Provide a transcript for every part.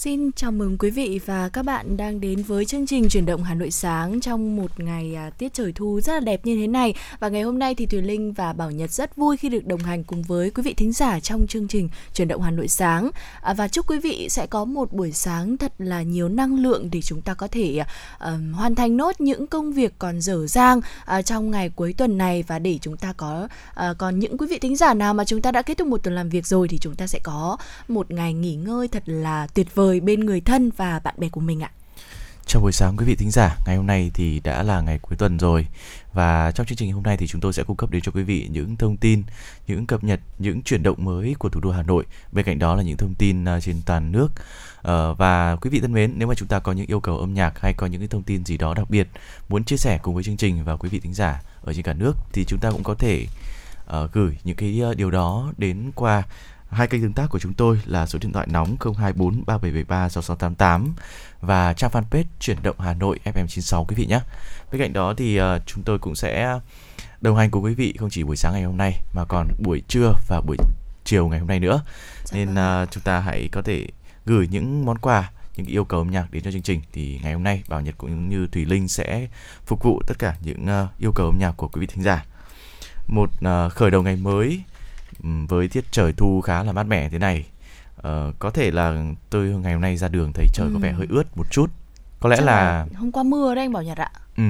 Xin chào mừng quý vị và các bạn đang đến với chương trình chuyển động Hà Nội sáng trong một ngày à, tiết trời thu rất là đẹp như thế này. Và ngày hôm nay thì Thùy Linh và Bảo Nhật rất vui khi được đồng hành cùng với quý vị thính giả trong chương trình chuyển động Hà Nội sáng. À, và chúc quý vị sẽ có một buổi sáng thật là nhiều năng lượng để chúng ta có thể à, hoàn thành nốt những công việc còn dở dang à, trong ngày cuối tuần này. Và để chúng ta có à, còn những quý vị thính giả nào mà chúng ta đã kết thúc một tuần làm việc rồi thì chúng ta sẽ có một ngày nghỉ ngơi thật là tuyệt vời vời bên người thân và bạn bè của mình ạ. Chào buổi sáng quý vị thính giả, ngày hôm nay thì đã là ngày cuối tuần rồi và trong chương trình hôm nay thì chúng tôi sẽ cung cấp đến cho quý vị những thông tin, những cập nhật, những chuyển động mới của thủ đô Hà Nội. Bên cạnh đó là những thông tin à, trên toàn nước. Ờ, và quý vị thân mến, nếu mà chúng ta có những yêu cầu âm nhạc hay có những cái thông tin gì đó đặc biệt muốn chia sẻ cùng với chương trình và quý vị thính giả ở trên cả nước thì chúng ta cũng có thể ờ, gửi những cái ờ, điều đó đến qua Hai kênh tương tác của chúng tôi là số điện thoại nóng 024 3773 6688 và trang fanpage chuyển động Hà Nội FM96 quý vị nhé. Bên cạnh đó thì uh, chúng tôi cũng sẽ đồng hành cùng quý vị không chỉ buổi sáng ngày hôm nay mà còn buổi trưa và buổi chiều ngày hôm nay nữa. Dạ Nên uh, chúng ta hãy có thể gửi những món quà những yêu cầu âm nhạc đến cho chương trình thì ngày hôm nay Bảo Nhật cũng như Thùy Linh sẽ phục vụ tất cả những uh, yêu cầu âm nhạc của quý vị thính giả. Một uh, khởi đầu ngày mới với tiết trời thu khá là mát mẻ thế này. Uh, có thể là tôi ngày hôm nay ra đường thấy trời ừ. có vẻ hơi ướt một chút. Có lẽ là... là hôm qua mưa đấy anh bảo nhật ạ. Ừ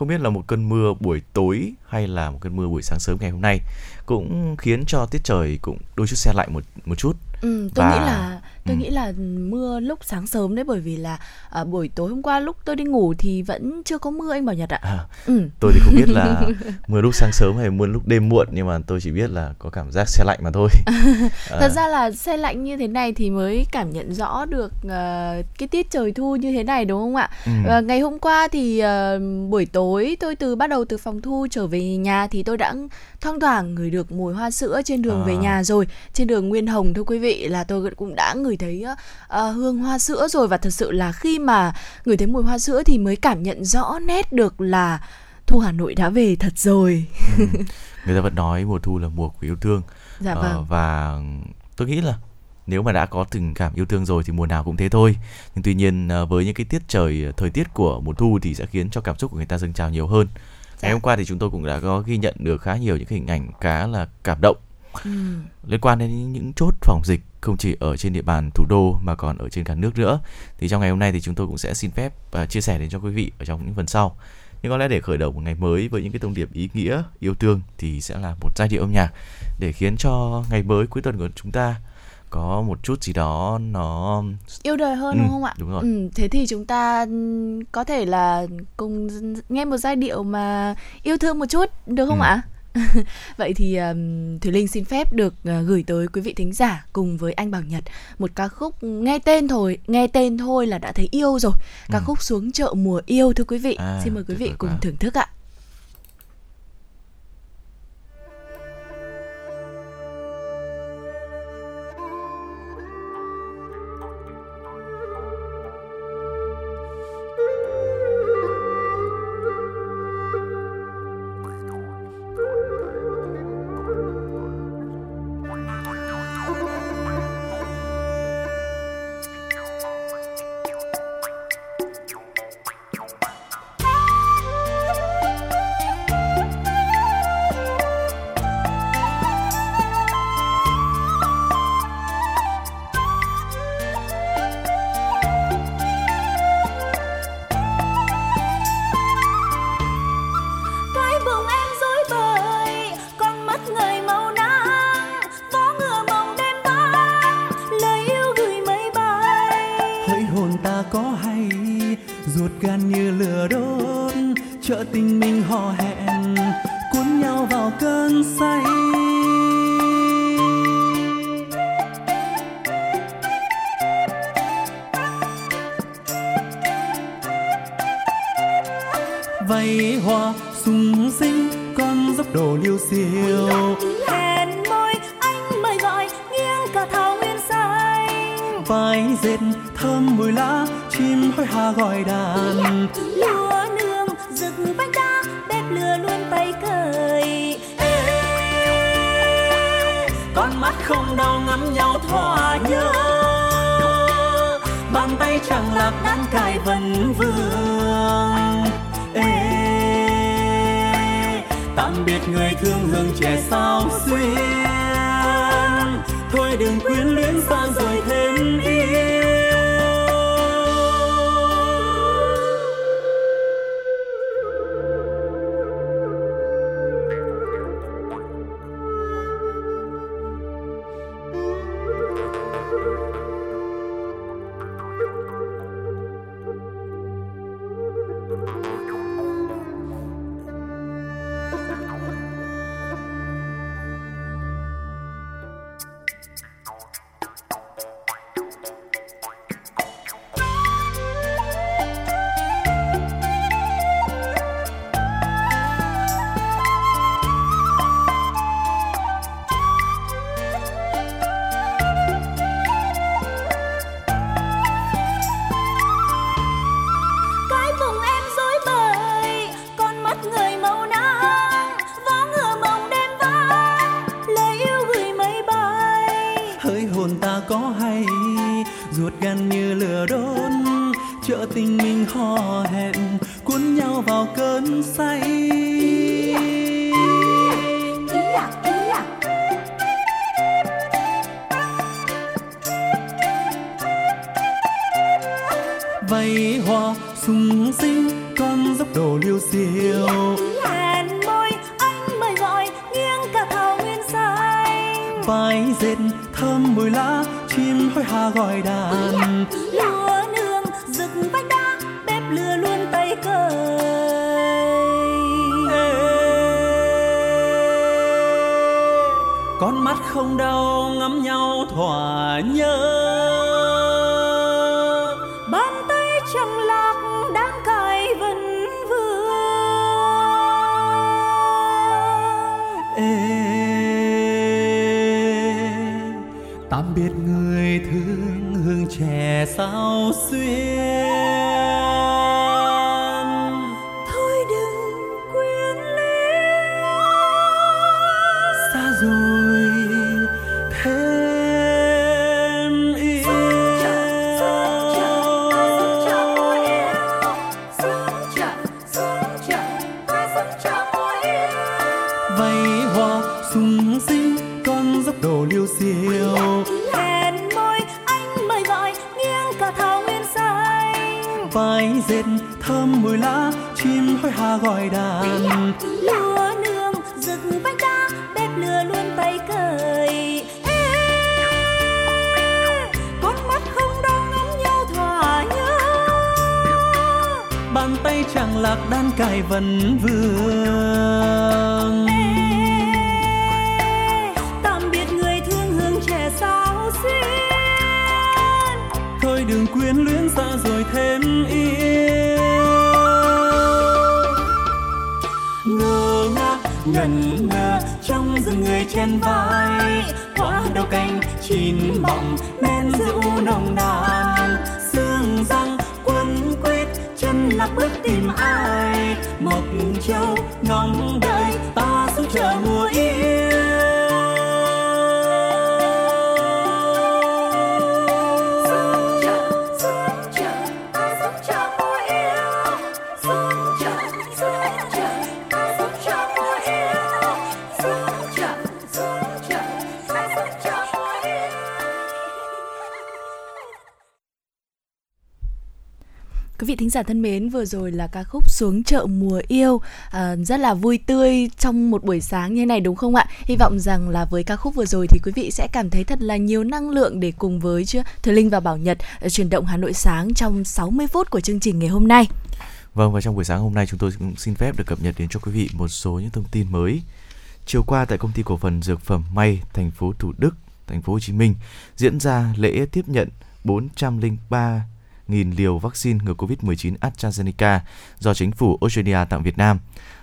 không biết là một cơn mưa buổi tối hay là một cơn mưa buổi sáng sớm ngày hôm nay cũng khiến cho tiết trời cũng đôi chút xe lạnh một một chút. Ừ, tôi và... nghĩ là tôi ừ. nghĩ là mưa lúc sáng sớm đấy bởi vì là à, buổi tối hôm qua lúc tôi đi ngủ thì vẫn chưa có mưa anh bảo nhật ạ. À, ừ. Tôi thì không biết là mưa lúc sáng sớm hay mưa lúc đêm muộn nhưng mà tôi chỉ biết là có cảm giác xe lạnh mà thôi. Thật à. ra là xe lạnh như thế này thì mới cảm nhận rõ được uh, cái tiết trời thu như thế này đúng không ạ? Ừ. Và ngày hôm qua thì uh, buổi tối tôi từ bắt đầu từ phòng thu trở về nhà thì tôi đã thoang thoảng ngửi được mùi hoa sữa trên đường à. về nhà rồi, trên đường Nguyên Hồng thưa quý vị vị là tôi cũng đã ngửi thấy uh, hương hoa sữa rồi và thật sự là khi mà ngửi thấy mùi hoa sữa thì mới cảm nhận rõ nét được là thu Hà Nội đã về thật rồi. ừ. Người ta vẫn nói mùa thu là mùa của yêu thương. Dạ ờ, vâng. Uh, và tôi nghĩ là nếu mà đã có tình cảm yêu thương rồi thì mùa nào cũng thế thôi nhưng tuy nhiên với những cái tiết trời thời tiết của mùa thu thì sẽ khiến cho cảm xúc của người ta dâng trào nhiều hơn dạ. ngày hôm qua thì chúng tôi cũng đã có ghi nhận được khá nhiều những hình ảnh khá là cảm động ừ. liên quan đến những chốt phòng dịch không chỉ ở trên địa bàn thủ đô mà còn ở trên cả nước nữa thì trong ngày hôm nay thì chúng tôi cũng sẽ xin phép và chia sẻ đến cho quý vị ở trong những phần sau nhưng có lẽ để khởi đầu một ngày mới với những cái thông điệp ý nghĩa yêu thương thì sẽ là một giai điệu âm nhạc để khiến cho ngày mới cuối tuần của chúng ta có một chút gì đó nó yêu đời hơn ừ, đúng không ạ? Đúng rồi. Ừ, thế thì chúng ta có thể là cùng nghe một giai điệu mà yêu thương một chút được không ừ. ạ? Vậy thì um, Thùy Linh xin phép được uh, gửi tới quý vị thính giả cùng với anh Bảo Nhật một ca khúc nghe tên thôi, nghe tên thôi là đã thấy yêu rồi. Ca ừ. khúc xuống chợ mùa yêu thưa quý vị. À, xin mời quý vị cùng thưởng thức ạ. giả thân mến, vừa rồi là ca khúc Xuống chợ mùa yêu à, rất là vui tươi trong một buổi sáng như này đúng không ạ? Hy vọng rằng là với ca khúc vừa rồi thì quý vị sẽ cảm thấy thật là nhiều năng lượng để cùng với chưa Thùy Linh và Bảo Nhật ờ, chuyển động Hà Nội sáng trong 60 phút của chương trình ngày hôm nay. Vâng và trong buổi sáng hôm nay chúng tôi cũng xin phép được cập nhật đến cho quý vị một số những thông tin mới. Chiều qua tại công ty cổ phần dược phẩm May, thành phố Thủ Đức, thành phố Hồ Chí Minh diễn ra lễ tiếp nhận 403 1.000 liều vaccine ngừa COVID-19 AstraZeneca do chính phủ Australia tặng Việt Nam.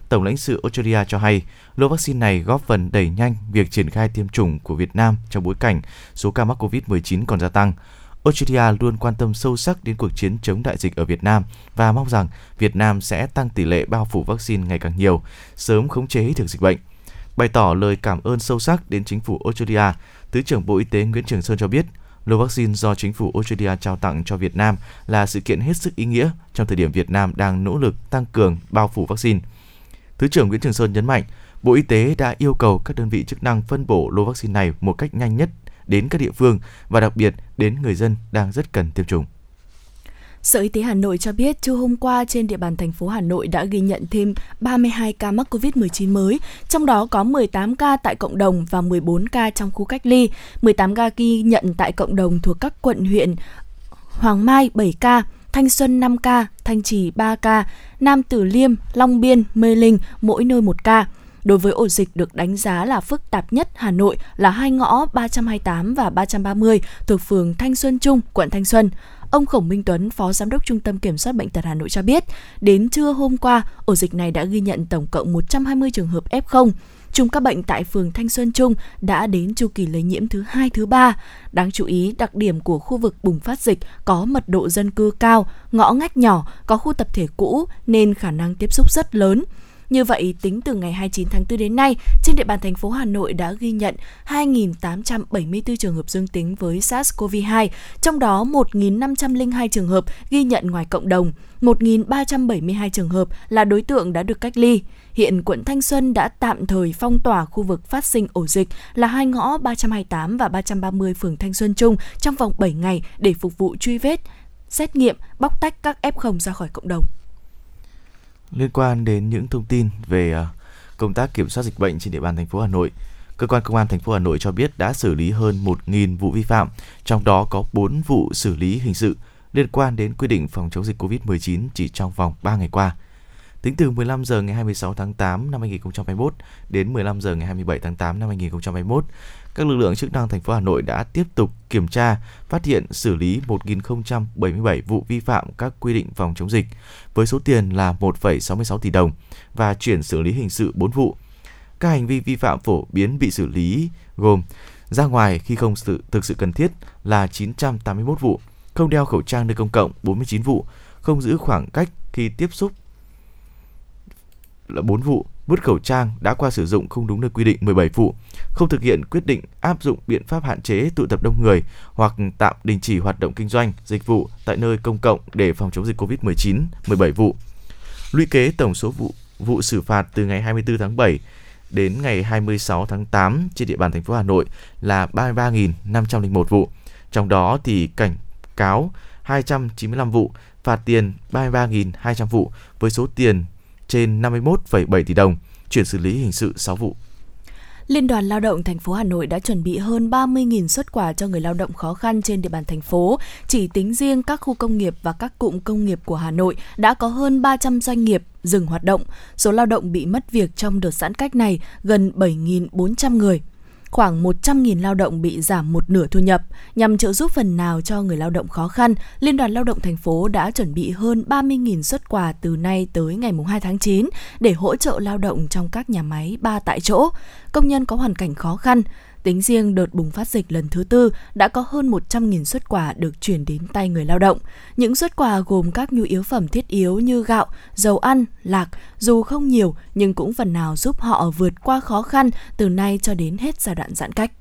Tổng lãnh sự Australia cho hay, lô vaccine này góp phần đẩy nhanh việc triển khai tiêm chủng của Việt Nam trong bối cảnh số ca mắc COVID-19 còn gia tăng. Australia luôn quan tâm sâu sắc đến cuộc chiến chống đại dịch ở Việt Nam và mong rằng Việt Nam sẽ tăng tỷ lệ bao phủ vaccine ngày càng nhiều, sớm khống chế được dịch bệnh. Bày tỏ lời cảm ơn sâu sắc đến chính phủ Australia, Thứ trưởng Bộ Y tế Nguyễn Trường Sơn cho biết – lô vaccine do chính phủ Australia trao tặng cho Việt Nam là sự kiện hết sức ý nghĩa trong thời điểm Việt Nam đang nỗ lực tăng cường bao phủ vaccine. Thứ trưởng Nguyễn Trường Sơn nhấn mạnh, Bộ Y tế đã yêu cầu các đơn vị chức năng phân bổ lô vaccine này một cách nhanh nhất đến các địa phương và đặc biệt đến người dân đang rất cần tiêm chủng. Sở Y tế Hà Nội cho biết, trưa hôm qua trên địa bàn thành phố Hà Nội đã ghi nhận thêm 32 ca mắc COVID-19 mới, trong đó có 18 ca tại cộng đồng và 14 ca trong khu cách ly. 18 ca ghi nhận tại cộng đồng thuộc các quận huyện Hoàng Mai 7 ca, Thanh Xuân 5 ca, Thanh Trì 3 ca, Nam Tử Liêm, Long Biên, Mê Linh mỗi nơi 1 ca. Đối với ổ dịch được đánh giá là phức tạp nhất Hà Nội là hai ngõ 328 và 330 thuộc phường Thanh Xuân Trung, quận Thanh Xuân. Ông Khổng Minh Tuấn, Phó Giám đốc Trung tâm Kiểm soát Bệnh tật Hà Nội cho biết, đến trưa hôm qua, ổ dịch này đã ghi nhận tổng cộng 120 trường hợp F0. Chùm các bệnh tại phường Thanh Xuân Trung đã đến chu kỳ lây nhiễm thứ hai, thứ ba. Đáng chú ý, đặc điểm của khu vực bùng phát dịch có mật độ dân cư cao, ngõ ngách nhỏ, có khu tập thể cũ nên khả năng tiếp xúc rất lớn. Như vậy, tính từ ngày 29 tháng 4 đến nay, trên địa bàn thành phố Hà Nội đã ghi nhận 2.874 trường hợp dương tính với SARS-CoV-2, trong đó 1.502 trường hợp ghi nhận ngoài cộng đồng, 1.372 trường hợp là đối tượng đã được cách ly. Hiện quận Thanh Xuân đã tạm thời phong tỏa khu vực phát sinh ổ dịch là hai ngõ 328 và 330 phường Thanh Xuân Trung trong vòng 7 ngày để phục vụ truy vết, xét nghiệm, bóc tách các F0 ra khỏi cộng đồng. Liên quan đến những thông tin về ờ, công tác kiểm soát dịch bệnh trên địa bàn thành phố Hà Nội, cơ quan công an thành phố Hà Nội cho biết đã xử lý hơn 1.000 vụ vi phạm, trong đó có 4 vụ xử lý hình sự liên quan đến quy định phòng chống dịch COVID-19 chỉ trong vòng 3 ngày qua. Tính từ 15 giờ ngày 26 tháng 8 năm 2021 đến 15 giờ ngày 27 tháng 8 năm 2021, các lực lượng chức năng thành phố Hà Nội đã tiếp tục kiểm tra, phát hiện xử lý 1.077 vụ vi phạm các quy định phòng chống dịch với số tiền là 1,66 tỷ đồng và chuyển xử lý hình sự 4 vụ. Các hành vi vi phạm phổ biến bị xử lý gồm ra ngoài khi không sự thực sự cần thiết là 981 vụ, không đeo khẩu trang nơi công cộng 49 vụ, không giữ khoảng cách khi tiếp xúc là 4 vụ, vứt khẩu trang đã qua sử dụng không đúng nơi quy định 17 vụ, không thực hiện quyết định áp dụng biện pháp hạn chế tụ tập đông người hoặc tạm đình chỉ hoạt động kinh doanh, dịch vụ tại nơi công cộng để phòng chống dịch COVID-19 17 vụ. Lũy kế tổng số vụ vụ xử phạt từ ngày 24 tháng 7 đến ngày 26 tháng 8 trên địa bàn thành phố Hà Nội là 33.501 vụ. Trong đó thì cảnh cáo 295 vụ, phạt tiền 33.200 vụ với số tiền trên 51,7 tỷ đồng, chuyển xử lý hình sự 6 vụ. Liên đoàn Lao động thành phố Hà Nội đã chuẩn bị hơn 30.000 xuất quà cho người lao động khó khăn trên địa bàn thành phố. Chỉ tính riêng các khu công nghiệp và các cụm công nghiệp của Hà Nội đã có hơn 300 doanh nghiệp dừng hoạt động. Số lao động bị mất việc trong đợt giãn cách này gần 7.400 người khoảng 100.000 lao động bị giảm một nửa thu nhập. Nhằm trợ giúp phần nào cho người lao động khó khăn, Liên đoàn Lao động thành phố đã chuẩn bị hơn 30.000 xuất quà từ nay tới ngày 2 tháng 9 để hỗ trợ lao động trong các nhà máy ba tại chỗ, công nhân có hoàn cảnh khó khăn, Tính riêng đợt bùng phát dịch lần thứ tư đã có hơn 100.000 xuất quà được chuyển đến tay người lao động. Những xuất quà gồm các nhu yếu phẩm thiết yếu như gạo, dầu ăn, lạc, dù không nhiều nhưng cũng phần nào giúp họ vượt qua khó khăn từ nay cho đến hết giai đoạn giãn cách.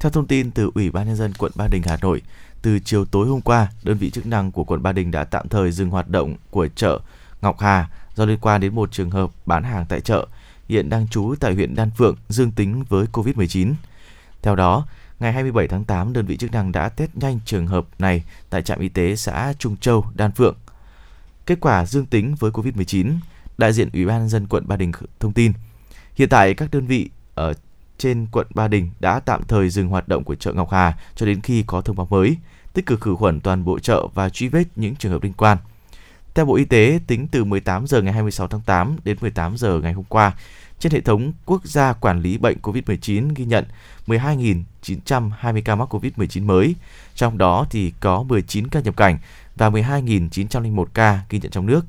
Theo thông tin từ Ủy ban nhân dân quận Ba Đình Hà Nội, từ chiều tối hôm qua, đơn vị chức năng của quận Ba Đình đã tạm thời dừng hoạt động của chợ Ngọc Hà do liên quan đến một trường hợp bán hàng tại chợ hiện đang trú tại huyện Đan Phượng dương tính với COVID-19. Theo đó, ngày 27 tháng 8, đơn vị chức năng đã test nhanh trường hợp này tại trạm y tế xã Trung Châu, Đan Phượng. Kết quả dương tính với COVID-19, đại diện Ủy ban dân quận Ba Đình thông tin. Hiện tại các đơn vị ở trên quận Ba Đình đã tạm thời dừng hoạt động của chợ Ngọc Hà cho đến khi có thông báo mới, tích cực khử khuẩn toàn bộ chợ và truy vết những trường hợp liên quan. Theo Bộ Y tế, tính từ 18 giờ ngày 26 tháng 8 đến 18 giờ ngày hôm qua, trên hệ thống quốc gia quản lý bệnh COVID-19 ghi nhận 12.920 ca mắc COVID-19 mới, trong đó thì có 19 ca nhập cảnh và 12.901 ca ghi nhận trong nước.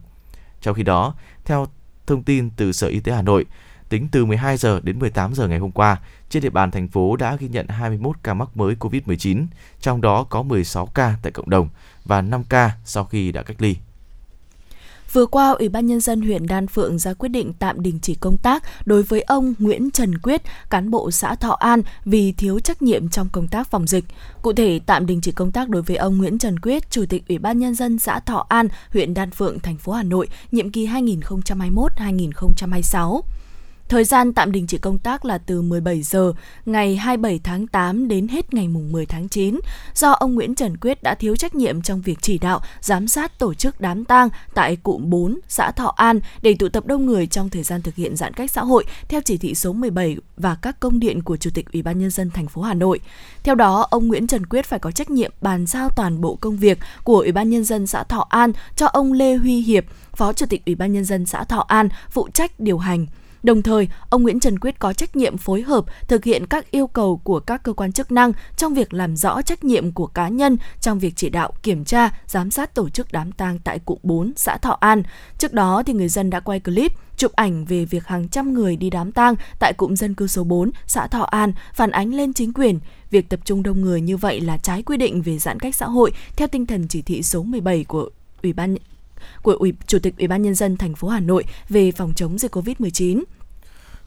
Trong khi đó, theo thông tin từ Sở Y tế Hà Nội, Tính từ 12 giờ đến 18 giờ ngày hôm qua, trên địa bàn thành phố đã ghi nhận 21 ca mắc mới COVID-19, trong đó có 16 ca tại cộng đồng và 5 ca sau khi đã cách ly. Vừa qua, Ủy ban Nhân dân huyện Đan Phượng ra quyết định tạm đình chỉ công tác đối với ông Nguyễn Trần Quyết, cán bộ xã Thọ An vì thiếu trách nhiệm trong công tác phòng dịch. Cụ thể, tạm đình chỉ công tác đối với ông Nguyễn Trần Quyết, Chủ tịch Ủy ban Nhân dân xã Thọ An, huyện Đan Phượng, thành phố Hà Nội, nhiệm kỳ 2021-2026. Thời gian tạm đình chỉ công tác là từ 17 giờ ngày 27 tháng 8 đến hết ngày mùng 10 tháng 9 do ông Nguyễn Trần Quyết đã thiếu trách nhiệm trong việc chỉ đạo, giám sát tổ chức đám tang tại cụm 4 xã Thọ An để tụ tập đông người trong thời gian thực hiện giãn cách xã hội theo chỉ thị số 17 và các công điện của Chủ tịch Ủy ban nhân dân thành phố Hà Nội. Theo đó, ông Nguyễn Trần Quyết phải có trách nhiệm bàn giao toàn bộ công việc của Ủy ban nhân dân xã Thọ An cho ông Lê Huy Hiệp, Phó Chủ tịch Ủy ban nhân dân xã Thọ An phụ trách điều hành. Đồng thời, ông Nguyễn Trần Quyết có trách nhiệm phối hợp thực hiện các yêu cầu của các cơ quan chức năng trong việc làm rõ trách nhiệm của cá nhân trong việc chỉ đạo, kiểm tra, giám sát tổ chức đám tang tại cụm 4 xã Thọ An. Trước đó thì người dân đã quay clip chụp ảnh về việc hàng trăm người đi đám tang tại cụm dân cư số 4 xã Thọ An phản ánh lên chính quyền việc tập trung đông người như vậy là trái quy định về giãn cách xã hội theo tinh thần chỉ thị số 17 của Ủy ban của Ủy, Chủ tịch Ủy ban nhân dân thành phố Hà Nội về phòng chống dịch Covid-19.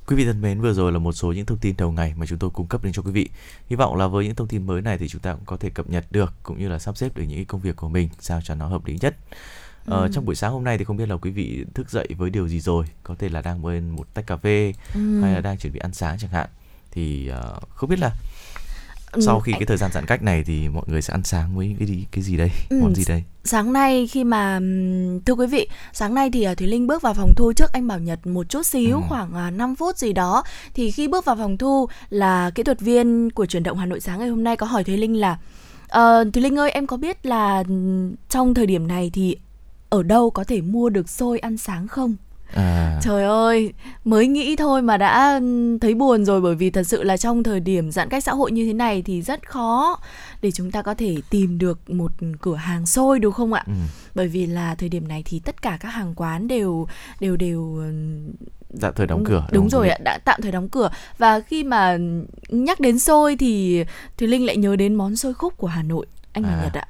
Quý vị thân mến, vừa rồi là một số những thông tin đầu ngày mà chúng tôi cung cấp đến cho quý vị. Hy vọng là với những thông tin mới này thì chúng ta cũng có thể cập nhật được cũng như là sắp xếp được những công việc của mình sao cho nó hợp lý nhất. Ờ, ừ. Trong buổi sáng hôm nay thì không biết là quý vị thức dậy với điều gì rồi, có thể là đang bên một tách cà phê ừ. hay là đang chuẩn bị ăn sáng chẳng hạn. Thì uh, không biết là sau khi cái thời gian giãn cách này thì mọi người sẽ ăn sáng với cái gì cái gì đây? Ừ, món gì đây? sáng nay khi mà thưa quý vị sáng nay thì à, thúy linh bước vào phòng thu trước anh bảo nhật một chút xíu ừ. khoảng 5 à, phút gì đó. Thì khi bước vào phòng thu là kỹ thuật viên của chuyển động hà nội sáng ngày hôm nay có hỏi thúy linh là uh, thúy linh ơi em có biết là trong thời điểm này thì ở đâu có thể mua được xôi ăn sáng không À. Trời ơi, mới nghĩ thôi mà đã thấy buồn rồi bởi vì thật sự là trong thời điểm giãn cách xã hội như thế này thì rất khó để chúng ta có thể tìm được một cửa hàng xôi đúng không ạ? Ừ. Bởi vì là thời điểm này thì tất cả các hàng quán đều đều đều tạm thời đóng cửa đúng, đúng rồi ạ đã tạm thời đóng cửa và khi mà nhắc đến xôi thì thùy linh lại nhớ đến món xôi khúc của hà nội anh à. nhật ạ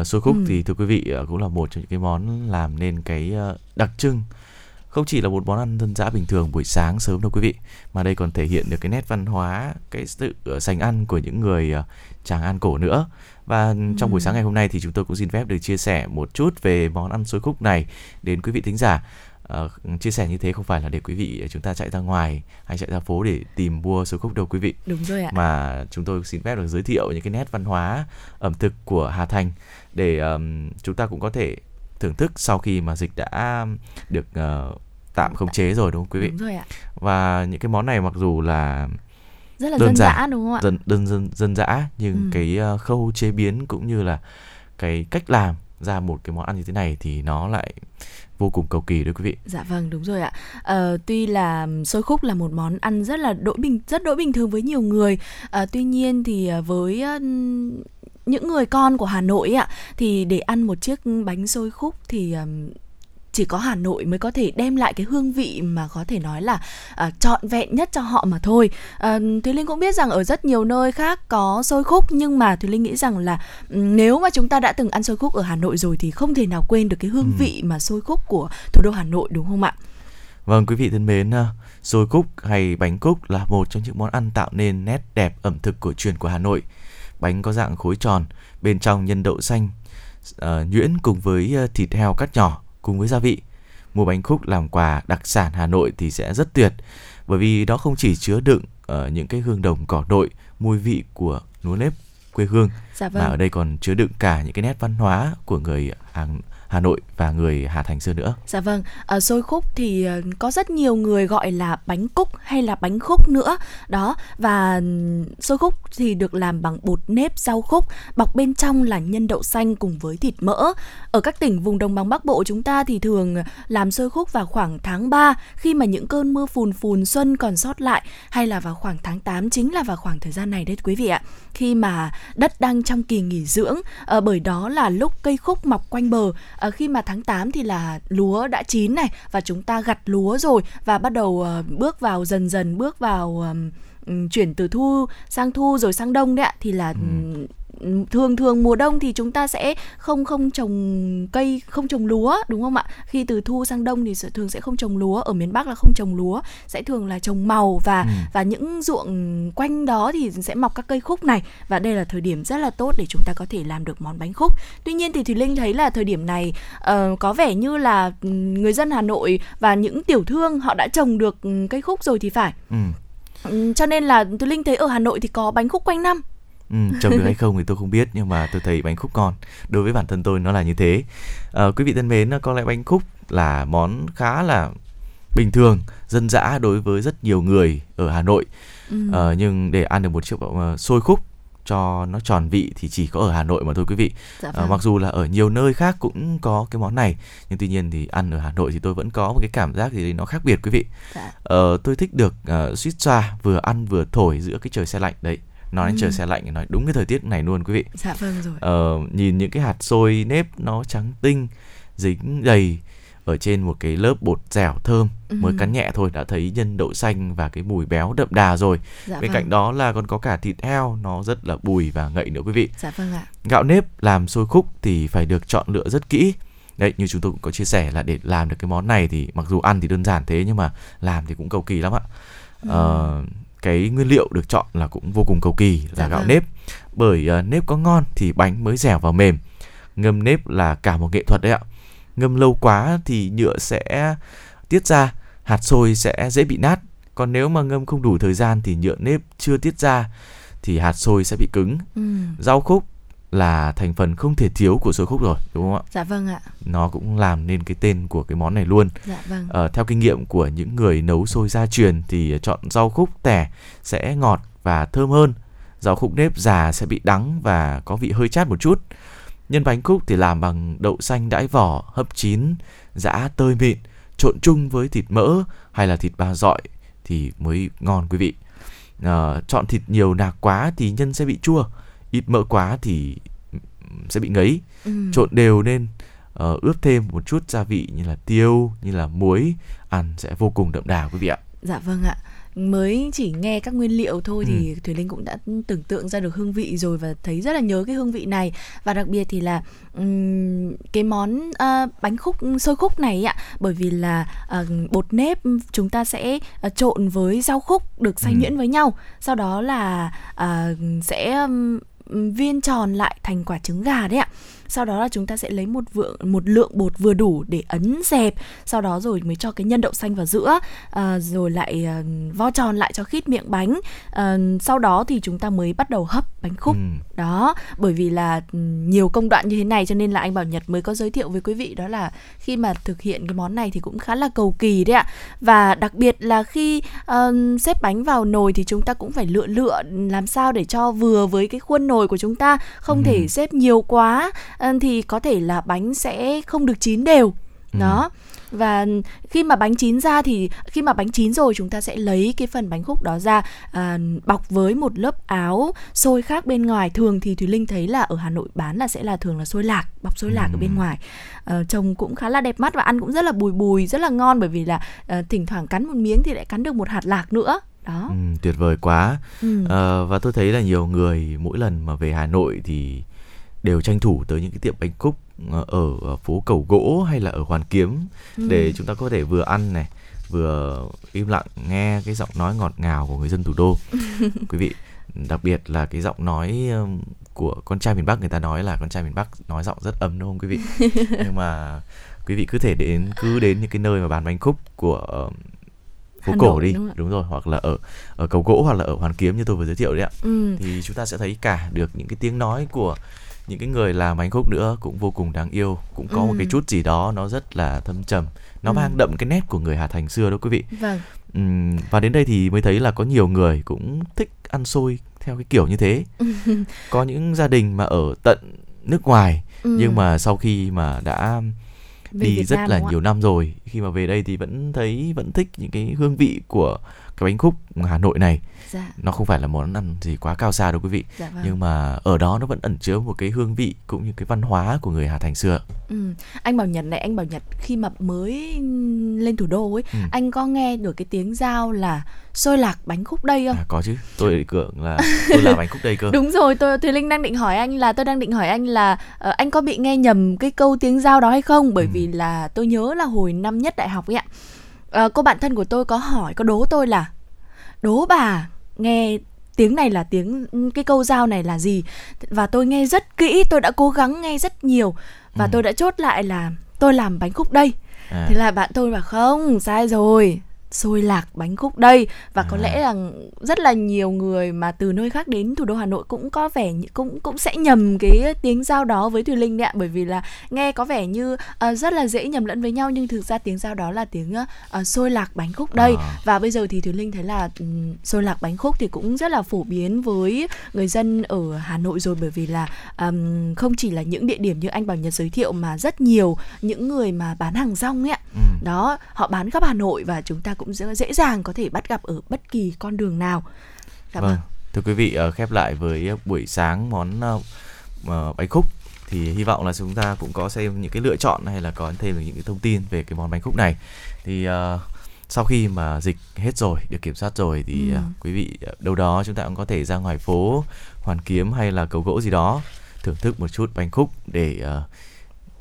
uh, xôi khúc ừ. thì thưa quý vị cũng là một trong những cái món làm nên cái đặc trưng không chỉ là một món ăn dân dã bình thường buổi sáng sớm đâu quý vị mà đây còn thể hiện được cái nét văn hóa cái sự ờ, sành ăn của những người uh, tràng an cổ nữa. Và trong buổi sáng ngày hôm nay thì chúng tôi cũng xin phép được chia sẻ một chút về món ăn xôi khúc này đến quý vị thính giả. Uh, chia sẻ như thế không phải là để quý vị chúng ta chạy ra ngoài hay chạy ra phố để tìm mua xôi khúc đâu quý vị. Đúng rồi ạ. Mà chúng tôi xin phép được giới thiệu những cái nét văn hóa ẩm thực của Hà Thành để um, chúng ta cũng có thể thưởng thức sau khi mà dịch đã được uh, tạm khống chế rồi đúng không quý vị? Đúng rồi ạ. Và những cái món này mặc dù là rất là đơn dân dã đúng không ạ? Dân đơn dân dân dã nhưng ừ. cái uh, khâu chế biến cũng như là cái cách làm ra một cái món ăn như thế này thì nó lại vô cùng cầu kỳ đấy quý vị. Dạ vâng đúng rồi ạ. Ờ, tuy là xôi khúc là một món ăn rất là đỗi bình rất đỗi bình thường với nhiều người. À, tuy nhiên thì với những người con của Hà Nội ạ thì để ăn một chiếc bánh xôi khúc thì chỉ có Hà Nội mới có thể đem lại cái hương vị mà có thể nói là uh, trọn vẹn nhất cho họ mà thôi. Uh, Thúy Linh cũng biết rằng ở rất nhiều nơi khác có xôi khúc nhưng mà Thúy Linh nghĩ rằng là nếu mà chúng ta đã từng ăn xôi khúc ở Hà Nội rồi thì không thể nào quên được cái hương ừ. vị mà xôi khúc của thủ đô Hà Nội đúng không ạ? Vâng quý vị thân mến, xôi khúc hay bánh cúc là một trong những món ăn tạo nên nét đẹp ẩm thực cổ truyền của Hà Nội. Bánh có dạng khối tròn, bên trong nhân đậu xanh, uh, nhuyễn cùng với thịt heo cắt nhỏ cùng với gia vị. Mua bánh khúc làm quà đặc sản Hà Nội thì sẽ rất tuyệt bởi vì đó không chỉ chứa đựng ở những cái hương đồng cỏ nội, mùi vị của núa nếp quê hương dạ vâng. mà ở đây còn chứa đựng cả những cái nét văn hóa của người hà Hà Nội và người Hà Thành xưa nữa. Dạ vâng, ở xôi khúc thì ờ, có rất nhiều người gọi là bánh cúc hay là bánh khúc nữa. Đó, và xôi khúc thì được làm bằng bột nếp rau khúc, bọc bên trong là nhân đậu xanh cùng với thịt mỡ. Ở các tỉnh vùng đồng bằng Bắc Bộ chúng ta thì thường làm xôi khúc vào khoảng tháng 3 khi mà những cơn mưa phùn phùn xuân còn sót lại hay là vào khoảng tháng 8 chính là vào khoảng thời gian này đấy quý vị ạ. Khi mà đất đang trong trong kỳ nghỉ dưỡng à, bởi đó là lúc cây khúc mọc quanh bờ. À, khi mà tháng 8 thì là lúa đã chín này và chúng ta gặt lúa rồi và bắt đầu à, bước vào dần dần bước vào à, chuyển từ thu sang thu rồi sang đông đấy ạ. Thì là ừ thường thường mùa đông thì chúng ta sẽ không không trồng cây không trồng lúa đúng không ạ? Khi từ thu sang đông thì thường sẽ không trồng lúa. Ở miền bắc là không trồng lúa sẽ thường là trồng màu và ừ. và những ruộng quanh đó thì sẽ mọc các cây khúc này. Và đây là thời điểm rất là tốt để chúng ta có thể làm được món bánh khúc. Tuy nhiên thì thùy linh thấy là thời điểm này uh, có vẻ như là người dân hà nội và những tiểu thương họ đã trồng được cây khúc rồi thì phải. Ừ. Cho nên là tôi linh thấy ở hà nội thì có bánh khúc quanh năm Ừ, trồng được hay không thì tôi không biết nhưng mà tôi thấy bánh khúc ngon đối với bản thân tôi nó là như thế à, quý vị thân mến có lẽ bánh khúc là món khá là bình thường dân dã đối với rất nhiều người ở Hà Nội ừ. à, nhưng để ăn được một chiếc uh, xôi khúc cho nó tròn vị thì chỉ có ở Hà Nội mà thôi quý vị. Dạ vâng. à, mặc dù là ở nhiều nơi khác cũng có cái món này nhưng tuy nhiên thì ăn ở Hà Nội thì tôi vẫn có một cái cảm giác gì nó khác biệt quý vị. Dạ. Ờ, tôi thích được uh, suýt xoa vừa ăn vừa thổi giữa cái trời xe lạnh đấy nói đến ừ. trời xe lạnh thì nói đúng cái thời tiết này luôn quý vị dạ vâng rồi ờ, nhìn những cái hạt xôi nếp nó trắng tinh dính đầy ở trên một cái lớp bột dẻo thơm ừ. mới cắn nhẹ thôi đã thấy nhân đậu xanh và cái mùi béo đậm đà rồi dạ bên vâng. cạnh đó là còn có cả thịt heo nó rất là bùi và ngậy nữa quý vị dạ vâng ạ gạo nếp làm xôi khúc thì phải được chọn lựa rất kỹ đấy như chúng tôi cũng có chia sẻ là để làm được cái món này thì mặc dù ăn thì đơn giản thế nhưng mà làm thì cũng cầu kỳ lắm ạ ừ. ờ, cái nguyên liệu được chọn là cũng vô cùng cầu kỳ là dạ gạo vâng. nếp. Bởi uh, nếp có ngon thì bánh mới dẻo và mềm. Ngâm nếp là cả một nghệ thuật đấy ạ. Ngâm lâu quá thì nhựa sẽ tiết ra hạt xôi sẽ dễ bị nát. Còn nếu mà ngâm không đủ thời gian thì nhựa nếp chưa tiết ra thì hạt xôi sẽ bị cứng. Ừ. rau khúc là thành phần không thể thiếu của xôi khúc rồi đúng không ạ? Dạ vâng ạ. Nó cũng làm nên cái tên của cái món này luôn. Dạ vâng. Ờ, theo kinh nghiệm của những người nấu xôi gia truyền thì chọn rau khúc tẻ sẽ ngọt và thơm hơn. Rau khúc nếp già sẽ bị đắng và có vị hơi chát một chút. Nhân bánh khúc thì làm bằng đậu xanh đãi vỏ, hấp chín, giã tơi mịn, trộn chung với thịt mỡ hay là thịt ba dọi thì mới ngon quý vị. À, chọn thịt nhiều nạc quá thì nhân sẽ bị chua ít mỡ quá thì sẽ bị ngấy ừ. trộn đều lên uh, ướp thêm một chút gia vị như là tiêu như là muối ăn sẽ vô cùng đậm đà quý vị ạ dạ vâng ạ mới chỉ nghe các nguyên liệu thôi ừ. thì thùy linh cũng đã tưởng tượng ra được hương vị rồi và thấy rất là nhớ cái hương vị này và đặc biệt thì là um, cái món uh, bánh khúc xôi khúc này ạ bởi vì là uh, bột nếp chúng ta sẽ uh, trộn với rau khúc được xay ừ. nhuyễn với nhau sau đó là uh, sẽ um, viên tròn lại thành quả trứng gà đấy ạ. Sau đó là chúng ta sẽ lấy một vượng một lượng bột vừa đủ để ấn dẹp sau đó rồi mới cho cái nhân đậu xanh vào giữa à, rồi lại à, vo tròn lại cho khít miệng bánh. À, sau đó thì chúng ta mới bắt đầu hấp bánh khúc. Ừ đó bởi vì là ừ, nhiều công đoạn như thế này cho nên là anh bảo nhật mới có giới thiệu với quý vị đó là khi mà thực hiện cái món này thì cũng khá là cầu kỳ đấy ạ và đặc biệt là khi uh, xếp bánh vào nồi thì chúng ta cũng phải lựa lựa làm sao để cho vừa với cái khuôn nồi của chúng ta không ừ. thể xếp nhiều quá thì có thể là bánh sẽ không được chín đều ừ. Và khi mà bánh chín ra thì khi mà bánh chín rồi chúng ta sẽ lấy cái phần bánh khúc đó ra à, bọc với một lớp áo xôi khác bên ngoài. Thường thì thùy linh thấy là ở hà nội bán là sẽ là thường là xôi lạc bọc xôi lạc ừ. ở bên ngoài. À, trông cũng khá là đẹp mắt và ăn cũng rất là bùi bùi rất là ngon bởi vì là à, thỉnh thoảng cắn một miếng thì lại cắn được một hạt lạc nữa. Đó. Ừ, tuyệt vời quá. Ừ. à, và tôi thấy là nhiều người mỗi lần mà về hà nội thì đều tranh thủ tới những cái tiệm bánh cúc ờ, ở phố cầu gỗ hay là ở hoàn kiếm ừ. để chúng ta có thể vừa ăn này vừa im lặng nghe cái giọng nói ngọt ngào của người dân thủ đô. Quý vị đặc biệt là cái giọng nói của con trai miền Bắc người ta nói là con trai miền Bắc nói giọng rất ấm đúng không quý vị? Nhưng mà quý vị cứ thể đến cứ đến những cái nơi mà bán bánh khúc của phố Hà cổ Nội, đi. đúng, đúng rồi hoặc là ở ở cầu gỗ hoặc là ở hoàn kiếm như tôi vừa giới thiệu đấy ạ. Ừ. thì chúng ta sẽ thấy cả được những cái tiếng nói của những cái người làm bánh khúc nữa cũng vô cùng đáng yêu cũng có ừ. một cái chút gì đó nó rất là thâm trầm nó ừ. mang đậm cái nét của người Hà Thành xưa đó quý vị vâng uhm, và đến đây thì mới thấy là có nhiều người cũng thích ăn xôi theo cái kiểu như thế có những gia đình mà ở tận nước ngoài ừ. nhưng mà sau khi mà đã đi Việt rất Nam là nhiều năm rồi khi mà về đây thì vẫn thấy vẫn thích những cái hương vị của cái bánh khúc Hà Nội này dạ nó không phải là món ăn gì quá cao xa đâu quý vị dạ vâng nhưng mà ở đó nó vẫn ẩn chứa một cái hương vị cũng như cái văn hóa của người Hà Thành xưa Ừ. Anh Bảo Nhật này, anh Bảo Nhật khi mà mới lên thủ đô ấy, Ừ. anh có nghe được cái tiếng giao là xôi lạc bánh khúc đây không? à, có chứ tôi tưởng là tôi làm bánh khúc đây cơ Đúng rồi, tôi Thùy Linh đang định hỏi anh là tôi đang định hỏi anh là ờ, anh có bị nghe nhầm cái câu tiếng giao đó hay không? Bởi Ừ. vì là tôi nhớ là hồi năm nhất đại học ấy ạ. Ờ, cô bạn thân của tôi có hỏi, có đố tôi là đố bà nghe tiếng này là tiếng cái câu giao này là gì? Và tôi nghe rất kỹ tôi đã cố gắng nghe rất nhiều. Và Ừ. tôi đã chốt lại là tôi làm bánh khúc đây. À, Thế là bạn tôi bảo không, sai rồi xôi lạc bánh khúc đây và có À. lẽ là rất là nhiều người mà từ nơi khác đến thủ đô Hà Nội cũng có vẻ cũng cũng sẽ nhầm cái tiếng giao đó với Thùy Linh đấy ạ bởi vì là nghe có vẻ như ờ, rất là dễ nhầm lẫn với nhau nhưng thực ra tiếng giao đó là tiếng uh, xôi lạc bánh khúc đây À. và bây giờ thì Thùy Linh thấy là ừm, xôi lạc bánh khúc thì cũng rất là phổ biến với người dân ở Hà Nội rồi bởi vì là ừm, không chỉ là những địa điểm như anh Bảo Nhật giới thiệu mà rất nhiều những người mà bán hàng rong ấy ạ ừ. đó họ bán khắp Hà Nội và chúng ta cũng dễ, dễ dàng có thể bắt gặp ở bất kỳ con đường nào dạ vâng, Vâng. Thưa quý vị, ờ, khép lại với ờ, buổi sáng món ờ, bánh khúc thì hy vọng là chúng ta cũng có xem những cái lựa chọn hay là có thêm được những cái thông tin về cái món bánh khúc này. Thì sau khi mà dịch hết rồi, được kiểm soát rồi thì Ừ. quý vị đâu đó chúng ta cũng có thể ra ngoài phố Hoàn Kiếm hay là cầu gỗ gì đó thưởng thức một chút bánh khúc để ờ,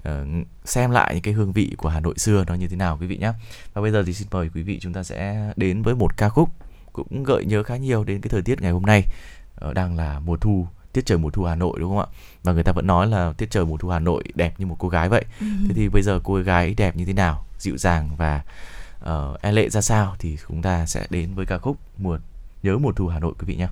ờ, xem lại những cái hương vị của Hà Nội xưa nó như thế nào quý vị nhé. Và bây giờ thì xin mời quý vị chúng ta sẽ đến với một ca khúc cũng gợi nhớ khá nhiều đến cái thời tiết ngày hôm nay Ờ, đang là mùa thu tiết trời mùa thu Hà Nội đúng không ạ và người ta vẫn nói là tiết trời mùa thu Hà Nội đẹp như một cô gái vậy Ừ. thế thì bây giờ cô gái đẹp như thế nào dịu dàng và uh, e lệ ra sao thì chúng ta sẽ đến với ca khúc mùa nhớ mùa thu Hà Nội quý vị nhé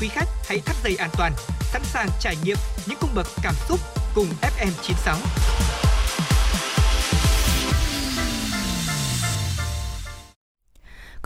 Quý khách hãy thắt dây an toàn, sẵn sàng trải nghiệm những cung bậc cảm xúc cùng FM96.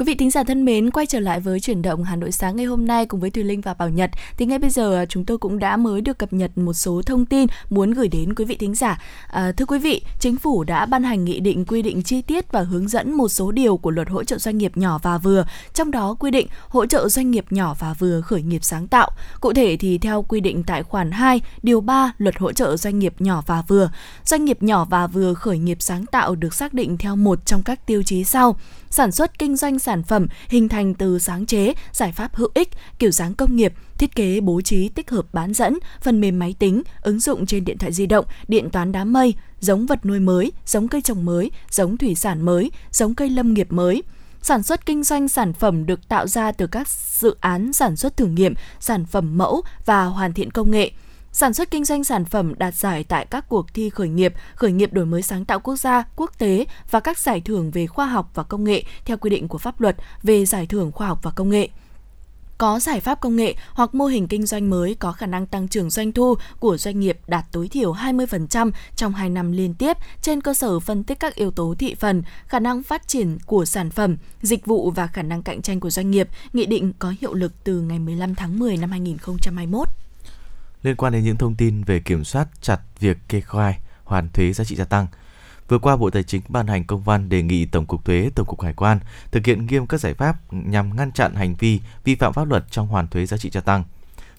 Quý vị thính giả thân mến, quay trở lại với chuyển động Hà Nội sáng ngày hôm nay cùng với Thùy Linh và Bảo Nhật. Thì ngay bây giờ à, chúng tôi cũng đã mới được cập nhật một số thông tin muốn gửi đến quý vị thính giả. À, thưa quý vị, chính phủ đã ban hành nghị định quy định chi tiết và hướng dẫn một số điều của luật hỗ trợ doanh nghiệp nhỏ và vừa, trong đó quy định hỗ trợ doanh nghiệp nhỏ và vừa khởi nghiệp sáng tạo. Cụ thể thì theo quy định tại khoản 2, điều 3 luật hỗ trợ doanh nghiệp nhỏ và vừa, doanh nghiệp nhỏ và vừa khởi nghiệp sáng tạo được xác định theo một trong các tiêu chí sau sản xuất kinh doanh sản phẩm hình thành từ sáng chế, giải pháp hữu ích, kiểu dáng công nghiệp, thiết kế bố trí tích hợp bán dẫn, phần mềm máy tính, ứng dụng trên điện thoại di động, điện toán đám mây, giống vật nuôi mới, giống cây trồng mới, giống thủy sản mới, giống cây lâm nghiệp mới. Sản xuất kinh doanh sản phẩm được tạo ra từ các dự án sản xuất thử nghiệm, sản phẩm mẫu và hoàn thiện công nghệ sản xuất kinh doanh sản phẩm đạt giải tại các cuộc thi khởi nghiệp, khởi nghiệp đổi mới sáng tạo quốc gia, quốc tế và các giải thưởng về khoa học và công nghệ theo quy định của pháp luật về giải thưởng khoa học và công nghệ. Có giải pháp công nghệ hoặc mô hình kinh doanh mới có khả năng tăng trưởng doanh thu của doanh nghiệp đạt tối thiểu 20% trong 2 năm liên tiếp trên cơ sở phân tích các yếu tố thị phần, khả năng phát triển của sản phẩm, dịch vụ và khả năng cạnh tranh của doanh nghiệp, nghị định có hiệu lực từ ngày 15 tháng 10 năm 2021 liên quan đến những thông tin về kiểm soát chặt việc kê khai hoàn thuế giá trị gia tăng. Vừa qua, Bộ Tài chính ban hành công văn đề nghị Tổng cục Thuế, Tổng cục Hải quan thực hiện nghiêm các giải pháp nhằm ngăn chặn hành vi vi phạm pháp luật trong hoàn thuế giá trị gia tăng.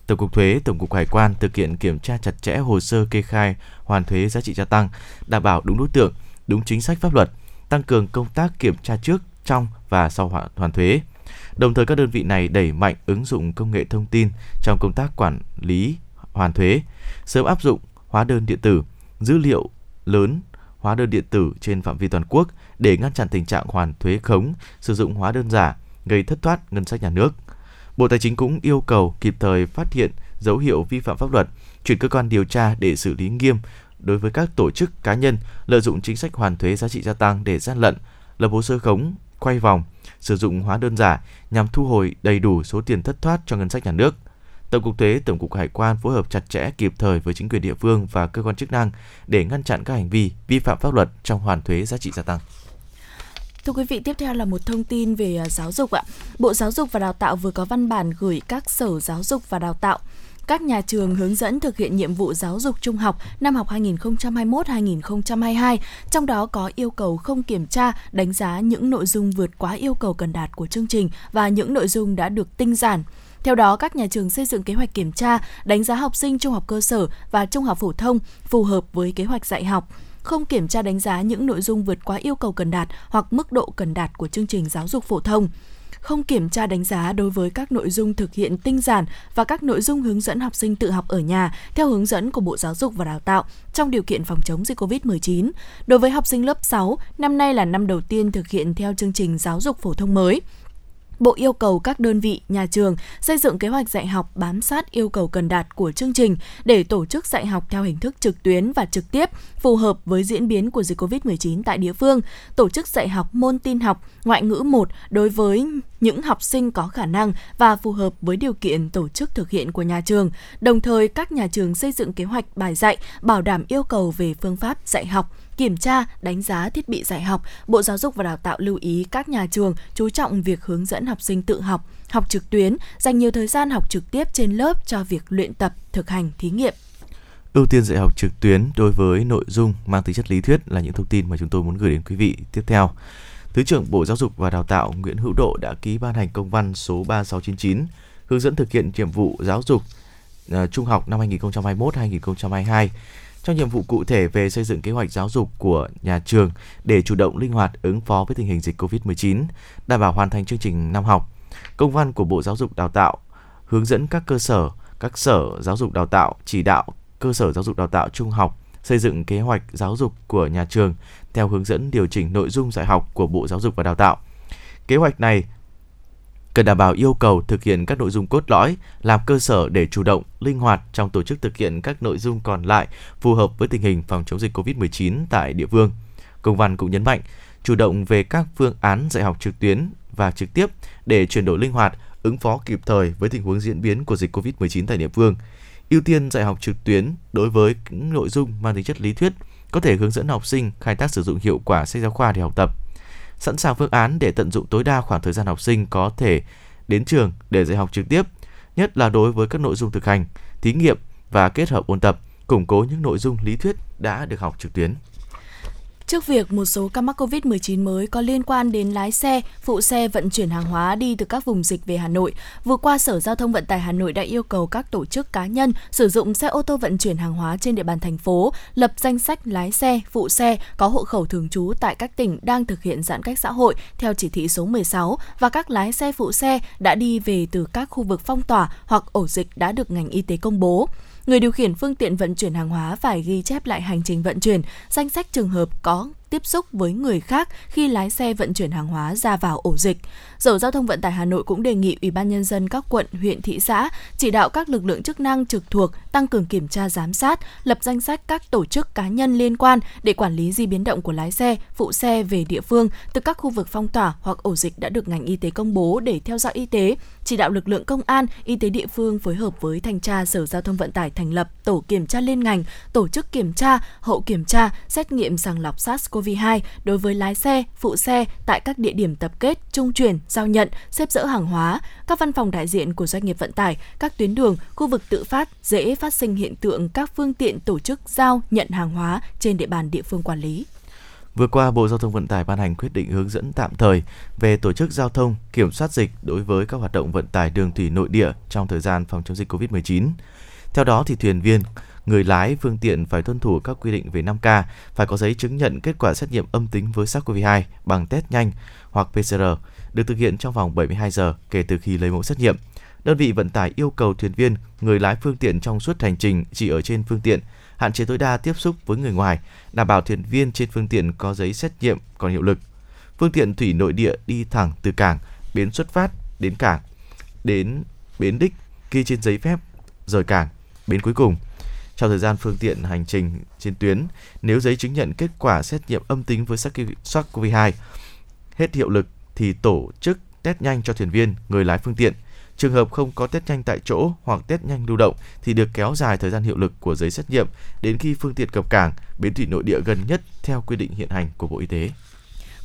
Tổng cục Thuế, Tổng cục Hải quan thực hiện kiểm tra chặt chẽ hồ sơ kê khai hoàn thuế giá trị gia tăng, đảm bảo đúng đối tượng, đúng chính sách pháp luật, tăng cường công tác kiểm tra trước, trong và sau hoàn, hoàn thuế. Đồng thời các đơn vị này đẩy mạnh ứng dụng công nghệ thông tin trong công tác quản lý hoàn thuế, sớm áp dụng hóa đơn điện tử, dữ liệu lớn hóa đơn điện tử trên phạm vi toàn quốc để ngăn chặn tình trạng hoàn thuế khống, sử dụng hóa đơn giả gây thất thoát ngân sách nhà nước. Bộ Tài chính cũng yêu cầu kịp thời phát hiện dấu hiệu vi phạm pháp luật, chuyển cơ quan điều tra để xử lý nghiêm đối với các tổ chức cá nhân lợi dụng chính sách hoàn thuế giá trị gia tăng để gian lận, lập hồ sơ khống, quay vòng, sử dụng hóa đơn giả nhằm thu hồi đầy đủ số tiền thất thoát cho ngân sách nhà nước – Tổng cục Thuế, Tổng cục Hải quan phối hợp chặt chẽ kịp thời với chính quyền địa phương và cơ quan chức năng để ngăn chặn các hành vi vi phạm pháp luật trong hoàn thuế giá trị gia tăng. Thưa quý vị, tiếp theo là một thông tin về à, giáo dục ạ. Bộ Giáo dục và Đào tạo vừa có văn bản gửi các sở giáo dục và đào tạo các nhà trường hướng dẫn thực hiện nhiệm vụ giáo dục trung học năm học 2021-2022, trong đó có yêu cầu không kiểm tra, đánh giá những nội dung vượt quá yêu cầu cần đạt của chương trình và những nội dung đã được tinh giản. Theo đó, các nhà trường xây dựng kế hoạch kiểm tra, đánh giá học sinh trung học cơ sở và trung học phổ thông phù hợp với kế hoạch dạy học không kiểm tra đánh giá những nội dung vượt quá yêu cầu cần đạt hoặc mức độ cần đạt của chương trình giáo dục phổ thông không kiểm tra đánh giá đối với các nội dung thực hiện tinh giản và các nội dung hướng dẫn học sinh tự học ở nhà theo hướng dẫn của Bộ Giáo dục và Đào tạo trong điều kiện phòng chống dịch COVID-19. Đối với học sinh lớp 6, năm nay là năm đầu tiên thực hiện theo chương trình giáo dục phổ thông mới. Bộ yêu cầu các đơn vị, nhà trường xây dựng kế hoạch dạy học bám sát yêu cầu cần đạt của chương trình để tổ chức dạy học theo hình thức trực tuyến và trực tiếp phù hợp với diễn biến của dịch COVID-19 tại địa phương, tổ chức dạy học môn tin học, ngoại ngữ 1 đối với những học sinh có khả năng và phù hợp với điều kiện tổ chức thực hiện của nhà trường. Đồng thời, các nhà trường xây dựng kế hoạch bài dạy bảo đảm yêu cầu về phương pháp dạy học, kiểm tra, đánh giá thiết bị dạy học, Bộ Giáo dục và Đào tạo lưu ý các nhà trường chú trọng việc hướng dẫn học sinh tự học, học trực tuyến, dành nhiều thời gian học trực tiếp trên lớp cho việc luyện tập, thực hành, thí nghiệm. Ưu tiên dạy học trực tuyến đối với nội dung mang tính chất lý thuyết là những thông tin mà chúng tôi muốn gửi đến quý vị tiếp theo. Thứ trưởng Bộ Giáo dục và Đào tạo Nguyễn Hữu Độ đã ký ban hành công văn số 3699 hướng dẫn thực hiện nhiệm vụ giáo dục uh, trung học năm 2021-2022 trong nhiệm vụ cụ thể về xây dựng kế hoạch giáo dục của nhà trường để chủ động linh hoạt ứng phó với tình hình dịch COVID-19, đảm bảo hoàn thành chương trình năm học. Công văn của Bộ Giáo dục Đào tạo hướng dẫn các cơ sở, các sở giáo dục đào tạo chỉ đạo cơ sở giáo dục đào tạo trung học xây dựng kế hoạch giáo dục của nhà trường theo hướng dẫn điều chỉnh nội dung dạy học của Bộ Giáo dục và Đào tạo. Kế hoạch này cần đảm bảo yêu cầu thực hiện các nội dung cốt lõi, làm cơ sở để chủ động, linh hoạt trong tổ chức thực hiện các nội dung còn lại phù hợp với tình hình phòng chống dịch COVID-19 tại địa phương. Công văn cũng nhấn mạnh, chủ động về các phương án dạy học trực tuyến và trực tiếp để chuyển đổi linh hoạt, ứng phó kịp thời với tình huống diễn biến của dịch COVID-19 tại địa phương. Ưu tiên dạy học trực tuyến đối với những nội dung mang tính chất lý thuyết, có thể hướng dẫn học sinh khai thác sử dụng hiệu quả sách giáo khoa để học tập. Sẵn sàng phương án để tận dụng tối đa khoảng thời gian học sinh có thể đến trường để dạy học trực tiếp, nhất là đối với các nội dung thực hành, thí nghiệm và kết hợp ôn tập, củng cố những nội dung lý thuyết đã được học trực tuyến. Trước việc một số ca mắc COVID-19 mới có liên quan đến lái xe, phụ xe vận chuyển hàng hóa đi từ các vùng dịch về Hà Nội, vừa qua Sở Giao thông Vận tải Hà Nội đã yêu cầu các tổ chức cá nhân sử dụng xe ô tô vận chuyển hàng hóa trên địa bàn thành phố lập danh sách lái xe, phụ xe có hộ khẩu thường trú tại các tỉnh đang thực hiện giãn cách xã hội theo chỉ thị số 16 và các lái xe phụ xe đã đi về từ các khu vực phong tỏa hoặc ổ dịch đã được ngành y tế công bố người điều khiển phương tiện vận chuyển hàng hóa phải ghi chép lại hành trình vận chuyển, danh sách trường hợp có tiếp xúc với người khác khi lái xe vận chuyển hàng hóa ra vào ổ dịch. Sở Giao thông Vận tải Hà Nội cũng đề nghị Ủy ban nhân dân các quận, huyện, thị xã chỉ đạo các lực lượng chức năng trực thuộc tăng cường kiểm tra giám sát, lập danh sách các tổ chức cá nhân liên quan để quản lý di biến động của lái xe, phụ xe về địa phương từ các khu vực phong tỏa hoặc ổ dịch đã được ngành y tế công bố để theo dõi y tế, chỉ đạo lực lượng công an, y tế địa phương phối hợp với thanh tra Sở Giao thông Vận tải thành lập tổ kiểm tra liên ngành, tổ chức kiểm tra, hậu kiểm tra, xét nghiệm sàng lọc SARS-CoV SARS-CoV-2 đối với lái xe, phụ xe tại các địa điểm tập kết, trung chuyển, giao nhận, xếp dỡ hàng hóa, các văn phòng đại diện của doanh nghiệp vận tải, các tuyến đường, khu vực tự phát dễ phát sinh hiện tượng các phương tiện tổ chức giao nhận hàng hóa trên địa bàn địa phương quản lý. Vừa qua, Bộ Giao thông Vận tải ban hành quyết định hướng dẫn tạm thời về tổ chức giao thông, kiểm soát dịch đối với các hoạt động vận tải đường thủy nội địa trong thời gian phòng chống dịch COVID-19. Theo đó thì thuyền viên, người lái phương tiện phải tuân thủ các quy định về 5K, phải có giấy chứng nhận kết quả xét nghiệm âm tính với SARS-CoV-2 bằng test nhanh hoặc PCR, được thực hiện trong vòng 72 giờ kể từ khi lấy mẫu xét nghiệm. Đơn vị vận tải yêu cầu thuyền viên, người lái phương tiện trong suốt hành trình chỉ ở trên phương tiện, hạn chế tối đa tiếp xúc với người ngoài, đảm bảo thuyền viên trên phương tiện có giấy xét nghiệm còn hiệu lực. Phương tiện thủy nội địa đi thẳng từ cảng, bến xuất phát đến cảng, đến bến đích ghi trên giấy phép rời cảng, bến cuối cùng. Trong thời gian phương tiện hành trình trên tuyến, nếu giấy chứng nhận kết quả xét nghiệm âm tính với SARS-CoV-2 hết hiệu lực thì tổ chức test nhanh cho thuyền viên, người lái phương tiện. Trường hợp không có test nhanh tại chỗ hoặc test nhanh lưu động thì được kéo dài thời gian hiệu lực của giấy xét nghiệm đến khi phương tiện cập cảng, bến thủy nội địa gần nhất theo quy định hiện hành của Bộ Y tế.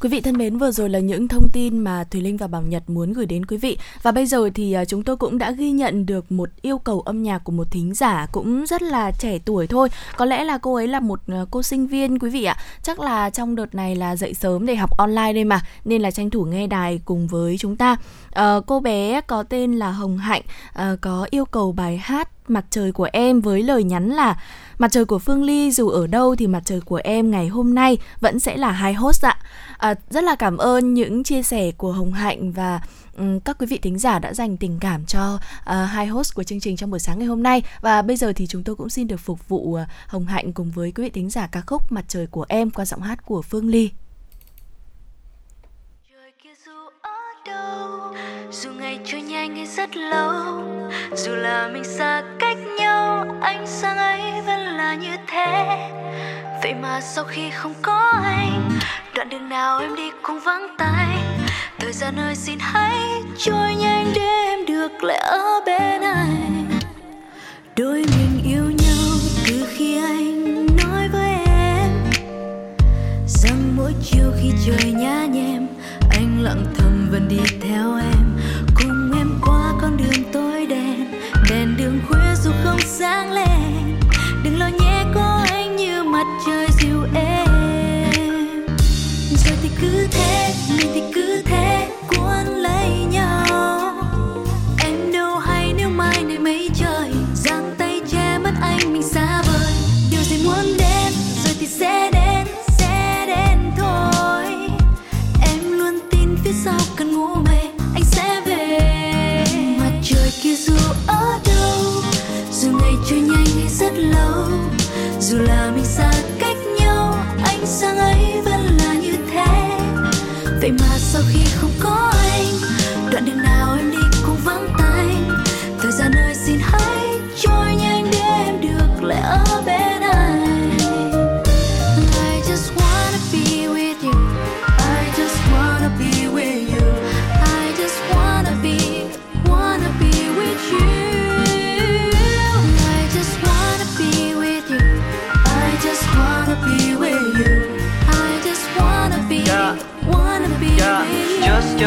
Quý vị thân mến, vừa rồi là những thông tin mà Thùy Linh và Bảo Nhật muốn gửi đến quý vị. Và bây giờ thì à, chúng tôi cũng đã ghi nhận được một yêu cầu âm nhạc của một thính giả cũng rất là trẻ tuổi thôi. Có lẽ là cô ấy là một à, cô sinh viên quý vị ạ. Chắc là trong đợt này là dậy sớm để học online đây mà, nên là tranh thủ nghe đài cùng với chúng ta. À, cô bé có tên là Hồng Hạnh, à, có yêu cầu bài hát mặt trời của em với lời nhắn là mặt trời của Phương Ly dù ở đâu thì mặt trời của em ngày hôm nay vẫn sẽ là hai host ạ. À, rất là cảm ơn những chia sẻ của Hồng Hạnh và um, các quý vị thính giả đã dành tình cảm cho uh, hai host của chương trình trong buổi sáng ngày hôm nay và bây giờ thì chúng tôi cũng xin được phục vụ uh, Hồng Hạnh cùng với quý vị thính giả ca khúc Mặt trời của em qua giọng hát của Phương Ly. Trôi rất lâu. Dù là mình xa cách nhau, ánh sáng ấy vẫn là như thế. Vậy mà sau khi không có anh, đoạn đường nào em đi cũng vắng tay. Thời gian ơi, xin hãy trôi nhanh để em được lại ở bên anh. Đôi mình yêu nhau từ khi anh nói với em. Rằng mỗi chiều khi trời nhá nhem, anh lặng thầm vẫn đi theo em.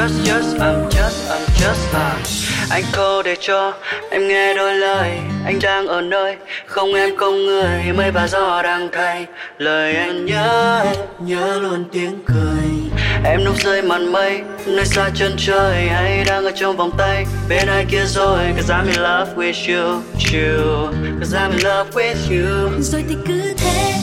Just, just, I'm just, I'm just à. Anh cô để cho em nghe đôi lời. Anh đang ở nơi không em không người. Mây và gió đang thay. Lời anh nhớ em Nhớ luôn tiếng cười. Em núp rơi màn mây Nơi xa chân trời. Hay đang ở trong vòng tay Bên ai kia rồi? Cause I'm in love with you, you. Cause I'm in love with you. Rồi thì cứ thế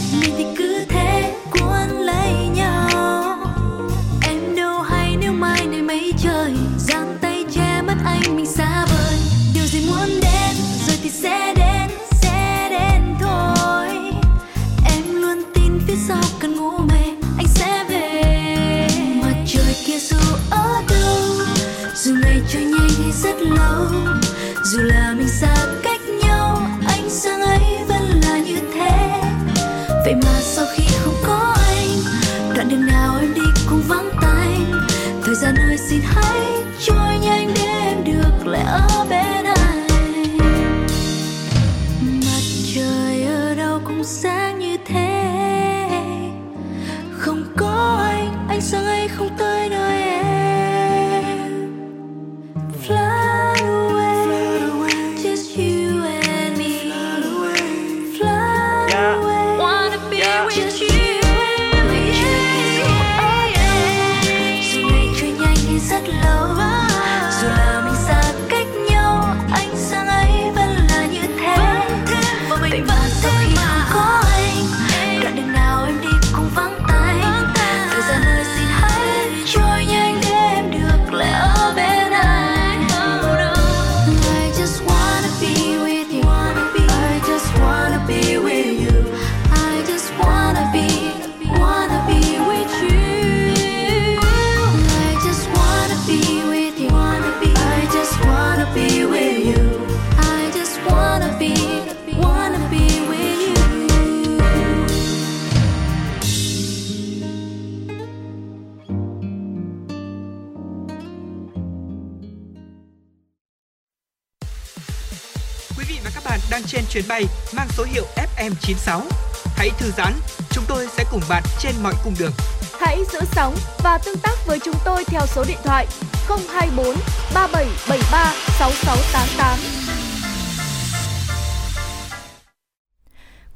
024 3773 6688.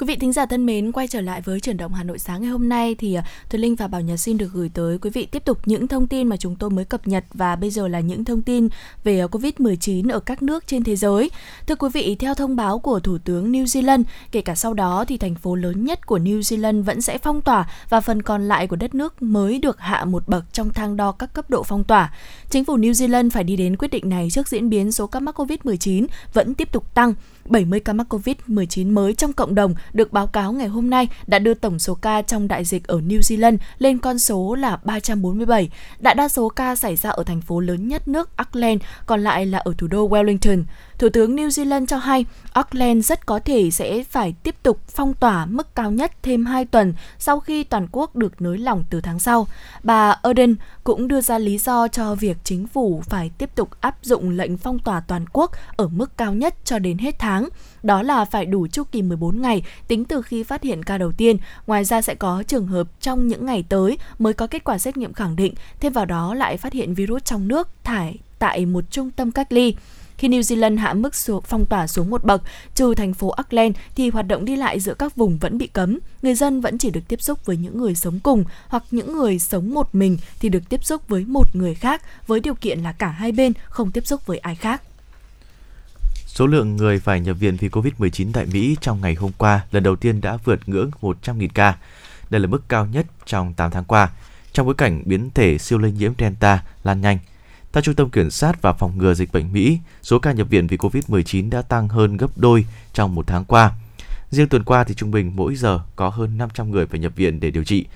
Quý vị thính giả thân mến, quay trở lại với chuyển động Hà Nội sáng ngày hôm nay thì à, Thùy Linh và Bảo Nhật xin được gửi tới quý vị tiếp tục những thông tin mà chúng tôi mới cập nhật và bây giờ là những thông tin về à, Covid-19 ở các nước trên thế giới. Thưa quý vị, theo thông báo của Thủ tướng New Zealand, kể cả sau đó thì thành phố lớn nhất của New Zealand vẫn sẽ phong tỏa và phần còn lại của đất nước mới được hạ một bậc trong thang đo các cấp độ phong tỏa. Chính phủ New Zealand phải đi đến quyết định này trước diễn biến số ca mắc Covid-19 vẫn tiếp tục tăng. 70 ca mắc Covid-19 mới trong cộng đồng được báo cáo ngày hôm nay đã đưa tổng số ca trong đại dịch ở New Zealand lên con số là 347. Đại đa số ca xảy ra ở thành phố lớn nhất nước Auckland, còn lại là ở thủ đô Wellington. Thủ tướng New Zealand cho hay Auckland rất có thể sẽ phải tiếp tục phong tỏa mức cao nhất thêm 2 tuần sau khi toàn quốc được nới lỏng từ tháng sau. Bà Ardern cũng đưa ra lý do cho việc chính phủ phải tiếp tục áp dụng lệnh phong tỏa toàn quốc ở mức cao nhất cho đến hết tháng. Đó là phải đủ chu kỳ 14 ngày tính từ khi phát hiện ca đầu tiên. Ngoài ra sẽ có trường hợp trong những ngày tới mới có kết quả xét nghiệm khẳng định, thêm vào đó lại phát hiện virus trong nước thải tại một trung tâm cách ly. Khi New Zealand hạ mức phong tỏa xuống một bậc, trừ thành phố Auckland thì hoạt động đi lại giữa các vùng vẫn bị cấm. Người dân vẫn chỉ được tiếp xúc với những người sống cùng hoặc những người sống một mình thì được tiếp xúc với một người khác với điều kiện là cả hai bên không tiếp xúc với ai khác. Số lượng người phải nhập viện vì Covid-19 tại Mỹ trong ngày hôm qua lần đầu tiên đã vượt ngưỡng 100.000 ca. Đây là mức cao nhất trong 8 tháng qua, trong bối cảnh biến thể siêu lây nhiễm Delta lan nhanh. Theo Trung tâm Kiểm soát và Phòng ngừa Dịch bệnh Mỹ, số ca nhập viện vì Covid-19 đã tăng hơn gấp đôi trong một tháng qua. Riêng tuần qua thì trung bình mỗi giờ có hơn 500 người phải nhập viện để điều trị.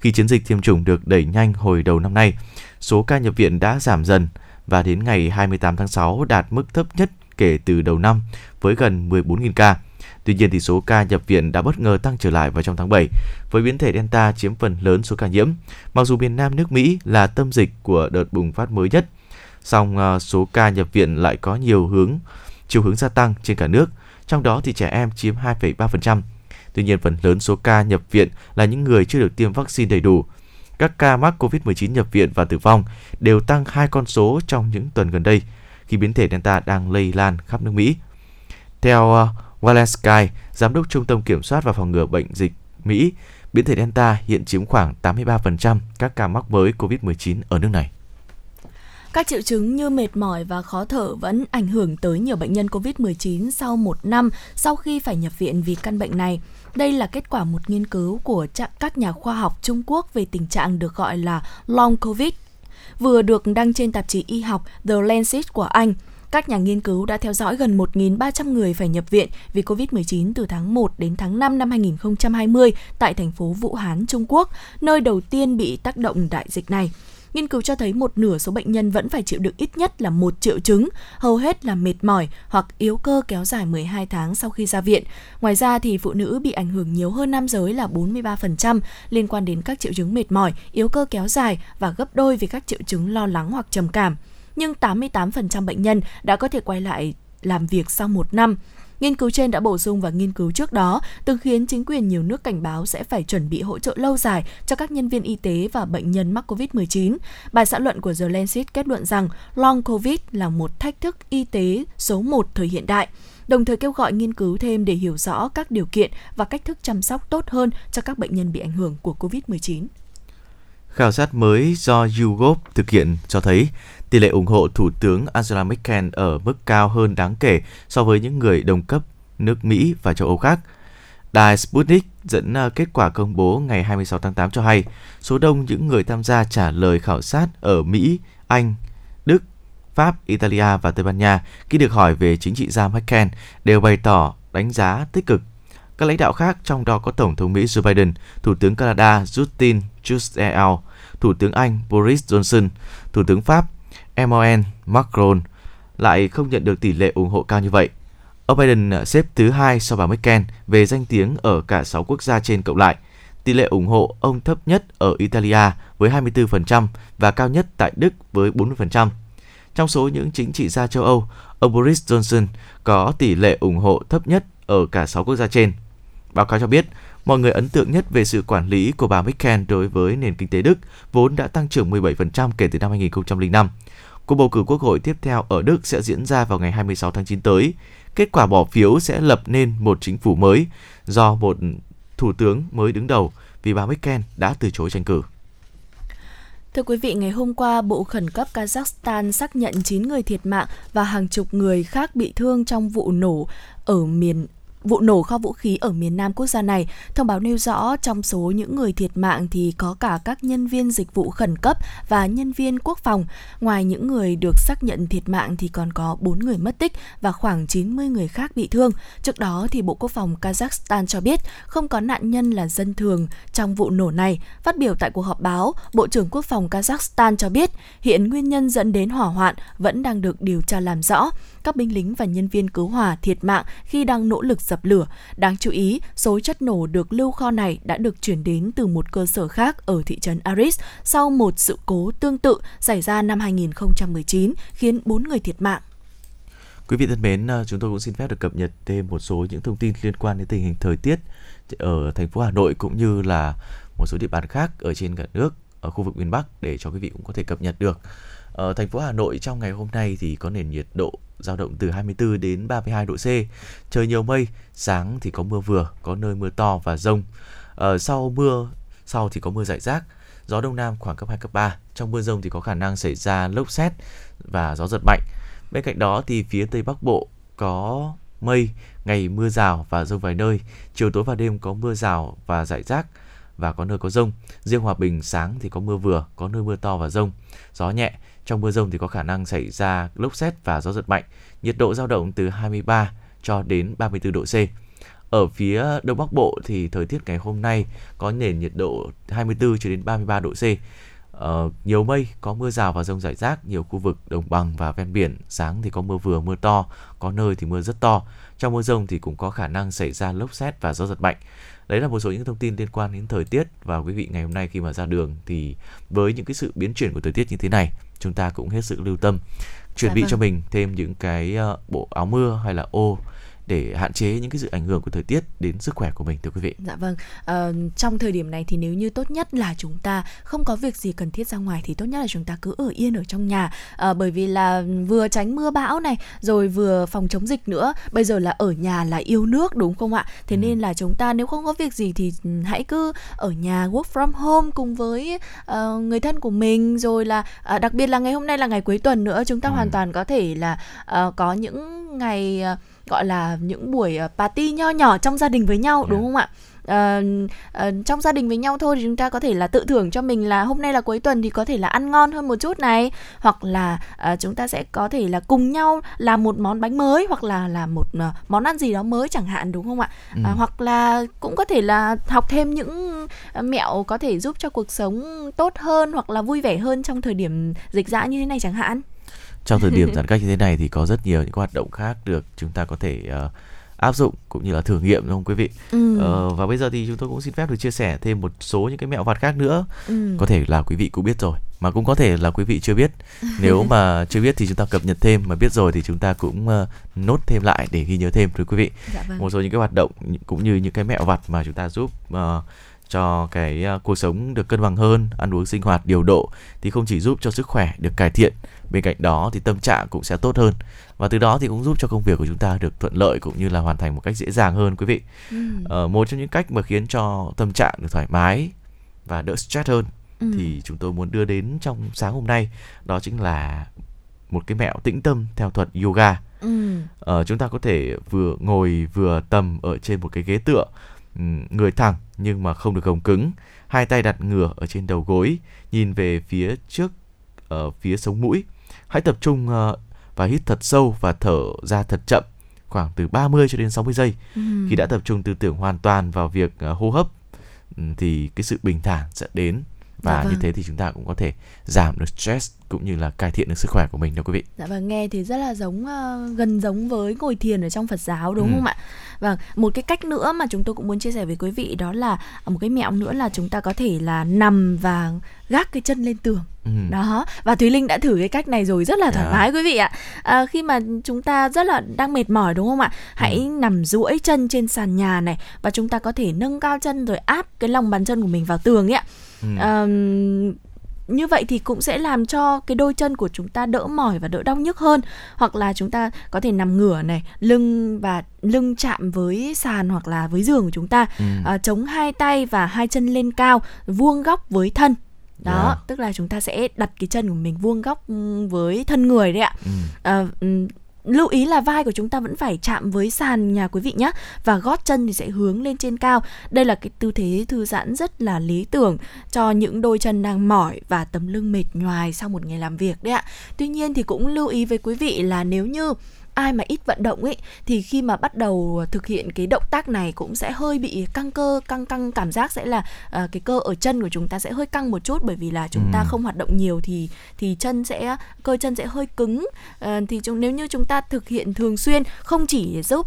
Khi chiến dịch tiêm chủng được đẩy nhanh hồi đầu năm nay, số ca nhập viện đã giảm dần và đến ngày 28 tháng 6 đạt mức thấp nhất kể từ đầu năm với gần 14.000 ca. Tuy nhiên thì số ca nhập viện đã bất ngờ tăng trở lại vào trong tháng 7 với biến thể Delta chiếm phần lớn số ca nhiễm. Mặc dù miền Nam nước Mỹ là tâm dịch của đợt bùng phát mới nhất, song ờ, số ca nhập viện lại có nhiều hướng chiều hướng gia tăng trên cả nước, trong đó thì trẻ em chiếm 2,3%. Tuy nhiên phần lớn số ca nhập viện là những người chưa được tiêm vaccine đầy đủ. Các ca mắc COVID-19 nhập viện và tử vong đều tăng hai con số trong những tuần gần đây khi biến thể Delta đang lây lan khắp nước Mỹ. Theo ờ, Wallace Sky, giám đốc Trung tâm Kiểm soát và Phòng ngừa Bệnh dịch Mỹ, biến thể Delta hiện chiếm khoảng 83% các ca mắc mới COVID-19 ở nước này. Các triệu chứng như mệt mỏi và khó thở vẫn ảnh hưởng tới nhiều bệnh nhân COVID-19 sau một năm sau khi phải nhập viện vì căn bệnh này. Đây là kết quả một nghiên cứu của các nhà khoa học Trung Quốc về tình trạng được gọi là Long COVID, vừa được đăng trên tạp chí y học The Lancet của Anh. Các nhà nghiên cứu đã theo dõi gần 1.300 người phải nhập viện vì COVID-19 từ tháng 1 đến tháng 5 năm 2020 tại thành phố Vũ Hán, Trung Quốc, nơi đầu tiên bị tác động đại dịch này. Nghiên cứu cho thấy một nửa số bệnh nhân vẫn phải chịu đựng ít nhất là một triệu chứng, hầu hết là mệt mỏi hoặc yếu cơ kéo dài 12 tháng sau khi ra viện. Ngoài ra thì phụ nữ bị ảnh hưởng nhiều hơn nam giới là 43% liên quan đến các triệu chứng mệt mỏi, yếu cơ kéo dài và gấp đôi về các triệu chứng lo lắng hoặc trầm cảm. Nhưng 88% bệnh nhân đã có thể quay lại làm việc sau một năm. Nghiên cứu trên đã bổ sung vào nghiên cứu trước đó, từng khiến chính quyền nhiều nước cảnh báo sẽ phải chuẩn bị hỗ trợ lâu dài cho các nhân viên y tế và bệnh nhân mắc COVID-19. Bài xã luận của The Lancet kết luận rằng Long COVID là một thách thức y tế số 1 thời hiện đại đồng thời kêu gọi nghiên cứu thêm để hiểu rõ các điều kiện và cách thức chăm sóc tốt hơn cho các bệnh nhân bị ảnh hưởng của COVID-19. Khảo sát mới do YouGov thực hiện cho thấy tỷ lệ ủng hộ Thủ tướng Angela Merkel ở mức cao hơn đáng kể so với những người đồng cấp nước Mỹ và châu Âu khác. Đài Sputnik dẫn à, kết quả công bố ngày 26 tháng 8 cho hay, số đông những người tham gia trả lời khảo sát ở Mỹ, Anh, Đức, Pháp, Italia và Tây Ban Nha khi được hỏi về chính trị gia Merkel đều bày tỏ đánh giá tích cực. Các lãnh đạo khác trong đó có Tổng thống Mỹ Joe Biden, Thủ tướng Canada Justin Trudeau, Thủ tướng Anh Boris Johnson, Thủ tướng Pháp Emmanuel Macron lại không nhận được tỷ lệ ủng hộ cao như vậy. Ông Biden xếp thứ hai sau bà Merkel về danh tiếng ở cả 6 quốc gia trên cộng lại. Tỷ lệ ủng hộ ông thấp nhất ở Italia với 24% và cao nhất tại Đức với 40%. Trong số những chính trị gia châu Âu, ông Boris Johnson có tỷ lệ ủng hộ thấp nhất ở cả 6 quốc gia trên. Báo cáo cho biết, mọi người ấn tượng nhất về sự quản lý của bà Merkel đối với nền kinh tế Đức, vốn đã tăng trưởng 17% kể từ năm 2005. Cuộc bầu cử quốc hội tiếp theo ở Đức sẽ diễn ra vào ngày 26 tháng 9 tới. Kết quả bỏ phiếu sẽ lập nên một chính phủ mới do một thủ tướng mới đứng đầu vì bà Merkel đã từ chối tranh cử. Thưa quý vị, ngày hôm qua, Bộ Khẩn cấp Kazakhstan xác nhận 9 người thiệt mạng và hàng chục người khác bị thương trong vụ nổ ở miền Vụ nổ kho vũ khí ở miền Nam quốc gia này, thông báo nêu rõ trong số những người thiệt mạng thì có cả các nhân viên dịch vụ khẩn cấp và nhân viên quốc phòng. Ngoài những người được xác nhận thiệt mạng thì còn có 4 người mất tích và khoảng 90 người khác bị thương. Trước đó thì Bộ Quốc phòng Kazakhstan cho biết không có nạn nhân là dân thường trong vụ nổ này. Phát biểu tại cuộc họp báo, Bộ trưởng Quốc phòng Kazakhstan cho biết hiện nguyên nhân dẫn đến hỏa hoạn vẫn đang được điều tra làm rõ các binh lính và nhân viên cứu hỏa thiệt mạng khi đang nỗ lực dập lửa. Đáng chú ý, số chất nổ được lưu kho này đã được chuyển đến từ một cơ sở khác ở thị trấn Aris sau một sự cố tương tự xảy ra năm 2019 khiến 4 người thiệt mạng. Quý vị thân mến, ờ, chúng tôi cũng xin phép được cập nhật thêm một số những thông tin liên quan đến tình hình thời tiết ở thành phố Hà Nội cũng như là một số địa bàn khác ở trên cả nước ở khu vực miền Bắc để cho quý vị cũng có thể cập nhật được. Ở thành phố Hà Nội trong ngày hôm nay thì có nền nhiệt độ dao động từ 24 đến 32 độ C. Trời nhiều mây, sáng thì có mưa vừa, có nơi mưa to và rông. Ờ, sau mưa, sau thì có mưa rải rác. Gió đông nam khoảng cấp 2 cấp 3. Trong mưa rông thì có khả năng xảy ra lốc xét và gió giật mạnh. Bên cạnh đó thì phía Tây Bắc Bộ có mây, ngày mưa rào và rông vài nơi. Chiều tối và đêm có mưa rào và rải rác và có nơi có rông. Riêng Hòa Bình sáng thì có mưa vừa, có nơi mưa to và rông. Gió nhẹ, trong mưa rông thì có khả năng xảy ra lốc xét và gió giật mạnh. Nhiệt độ dao động từ 23 cho đến 34 độ C. ở phía đông bắc bộ thì thời tiết ngày hôm nay có nền nhiệt độ 24 cho đến 33 độ C Uh, nhiều mây, có mưa rào và rông rải rác, nhiều khu vực đồng bằng và ven biển, sáng thì có mưa vừa mưa to, có nơi thì mưa rất to. Trong mưa rông thì cũng có khả năng xảy ra lốc xét và gió giật mạnh. Đấy là một số những thông tin liên quan đến thời tiết và quý vị ngày hôm nay khi mà ra đường thì với những cái sự biến chuyển của thời tiết như thế này, chúng ta cũng hết sức lưu tâm chuẩn dạ bị vâng. cho mình thêm những cái uh, bộ áo mưa hay là ô để hạn chế những cái sự ảnh hưởng của thời tiết đến sức khỏe của mình thưa quý vị. Dạ vâng. À, trong thời điểm này thì nếu như tốt nhất là chúng ta không có việc gì cần thiết ra ngoài thì tốt nhất là chúng ta cứ ở yên ở trong nhà à, bởi vì là vừa tránh mưa bão này rồi vừa phòng chống dịch nữa. Bây giờ là ở nhà là yêu nước đúng không ạ? Thế ừ. nên là chúng ta nếu không có việc gì thì hãy cứ ở nhà work from home cùng với uh, người thân của mình rồi là uh, đặc biệt là ngày hôm nay là ngày cuối tuần nữa chúng ta ừ. hoàn toàn có thể là uh, có những ngày uh, gọi là những buổi ờ, party nho nhỏ trong gia đình với nhau đúng không ạ? Uh, uh, trong gia đình với nhau thôi thì chúng ta có thể là tự thưởng cho mình là hôm nay là cuối tuần thì có thể là ăn ngon hơn một chút này hoặc là uh, chúng ta sẽ có thể là cùng nhau làm một món bánh mới hoặc là làm một uh, món ăn gì đó mới chẳng hạn đúng không ạ ừ. uh, hoặc là cũng có thể là học thêm những mẹo có thể giúp cho cuộc sống tốt hơn hoặc là vui vẻ hơn trong thời điểm dịch dã như thế này chẳng hạn trong thời điểm giãn cách như thế này thì có rất nhiều những hoạt động khác được chúng ta có thể uh, áp dụng cũng như là thử nghiệm đúng không quý vị ừ. ờ, và bây giờ thì chúng tôi cũng xin phép được chia sẻ thêm một số những cái mẹo vặt khác nữa ừ. có thể là quý vị cũng biết rồi mà cũng có thể là quý vị chưa biết nếu mà chưa biết thì chúng ta cập nhật thêm mà biết rồi thì chúng ta cũng uh, nốt thêm lại để ghi nhớ thêm thưa quý vị dạ vâng. một số những cái hoạt động cũng như những cái mẹo vặt mà chúng ta giúp uh, cho cái uh, cuộc sống được cân bằng hơn ăn uống sinh hoạt điều độ thì không chỉ giúp cho sức khỏe được cải thiện bên cạnh đó thì tâm trạng cũng sẽ tốt hơn và từ đó thì cũng giúp cho công việc của chúng ta được thuận lợi cũng như là hoàn thành một cách dễ dàng hơn quý vị ừ. ờ, một trong những cách mà khiến cho tâm trạng được thoải mái và đỡ stress hơn ừ. thì chúng tôi muốn đưa đến trong sáng hôm nay đó chính là một cái mẹo tĩnh tâm theo thuật yoga ừ. ờ, chúng ta có thể vừa ngồi vừa tầm ở trên một cái ghế tựa người thẳng nhưng mà không được gồng cứng. Hai tay đặt ngửa ở trên đầu gối nhìn về phía trước ở phía sống mũi. Hãy tập trung uh, và hít thật sâu và thở ra thật chậm khoảng từ 30 cho đến 60 giây. Ừ. khi đã tập trung tư tưởng hoàn toàn vào việc uh, hô hấp thì cái sự bình thản sẽ đến và dạ vâng. như thế thì chúng ta cũng có thể giảm được stress cũng như là cải thiện được sức khỏe của mình đó quý vị. Dạ vâng, nghe thì rất là giống uh, gần giống với ngồi thiền ở trong Phật giáo đúng ừ. không ạ? Vâng, một cái cách nữa mà chúng tôi cũng muốn chia sẻ với quý vị đó là một cái mẹo nữa là chúng ta có thể là nằm và gác cái chân lên tường. Ừ. Đó, và Thúy Linh đã thử cái cách này rồi rất là thoải yeah. Dạ. mái quý vị ạ. À, khi mà chúng ta rất là đang mệt mỏi đúng không ạ? Hãy ừ. nằm duỗi chân trên sàn nhà này và chúng ta có thể nâng cao chân rồi áp cái lòng bàn chân của mình vào tường ấy ạ. Ừ. À, như vậy thì cũng sẽ làm cho cái đôi chân của chúng ta đỡ mỏi và đỡ đau nhức hơn hoặc là chúng ta có thể nằm ngửa này lưng và lưng chạm với sàn hoặc là với giường của chúng ta ừ. à, chống hai tay và hai chân lên cao vuông góc với thân đó yeah. tức là chúng ta sẽ đặt cái chân của mình vuông góc với thân người đấy ạ ừ. à, lưu ý là vai của chúng ta vẫn phải chạm với sàn nhà quý vị nhé và gót chân thì sẽ hướng lên trên cao đây là cái tư thế thư giãn rất là lý tưởng cho những đôi chân đang mỏi và tấm lưng mệt nhoài sau một ngày làm việc đấy ạ tuy nhiên thì cũng lưu ý với quý vị là nếu như ai mà ít vận động ấy thì khi mà bắt đầu thực hiện cái động tác này cũng sẽ hơi bị căng cơ căng căng cảm giác sẽ là uh, cái cơ ở chân của chúng ta sẽ hơi căng một chút bởi vì là chúng ừ. ta không hoạt động nhiều thì thì chân sẽ cơ chân sẽ hơi cứng uh, thì chúng nếu như chúng ta thực hiện thường xuyên không chỉ giúp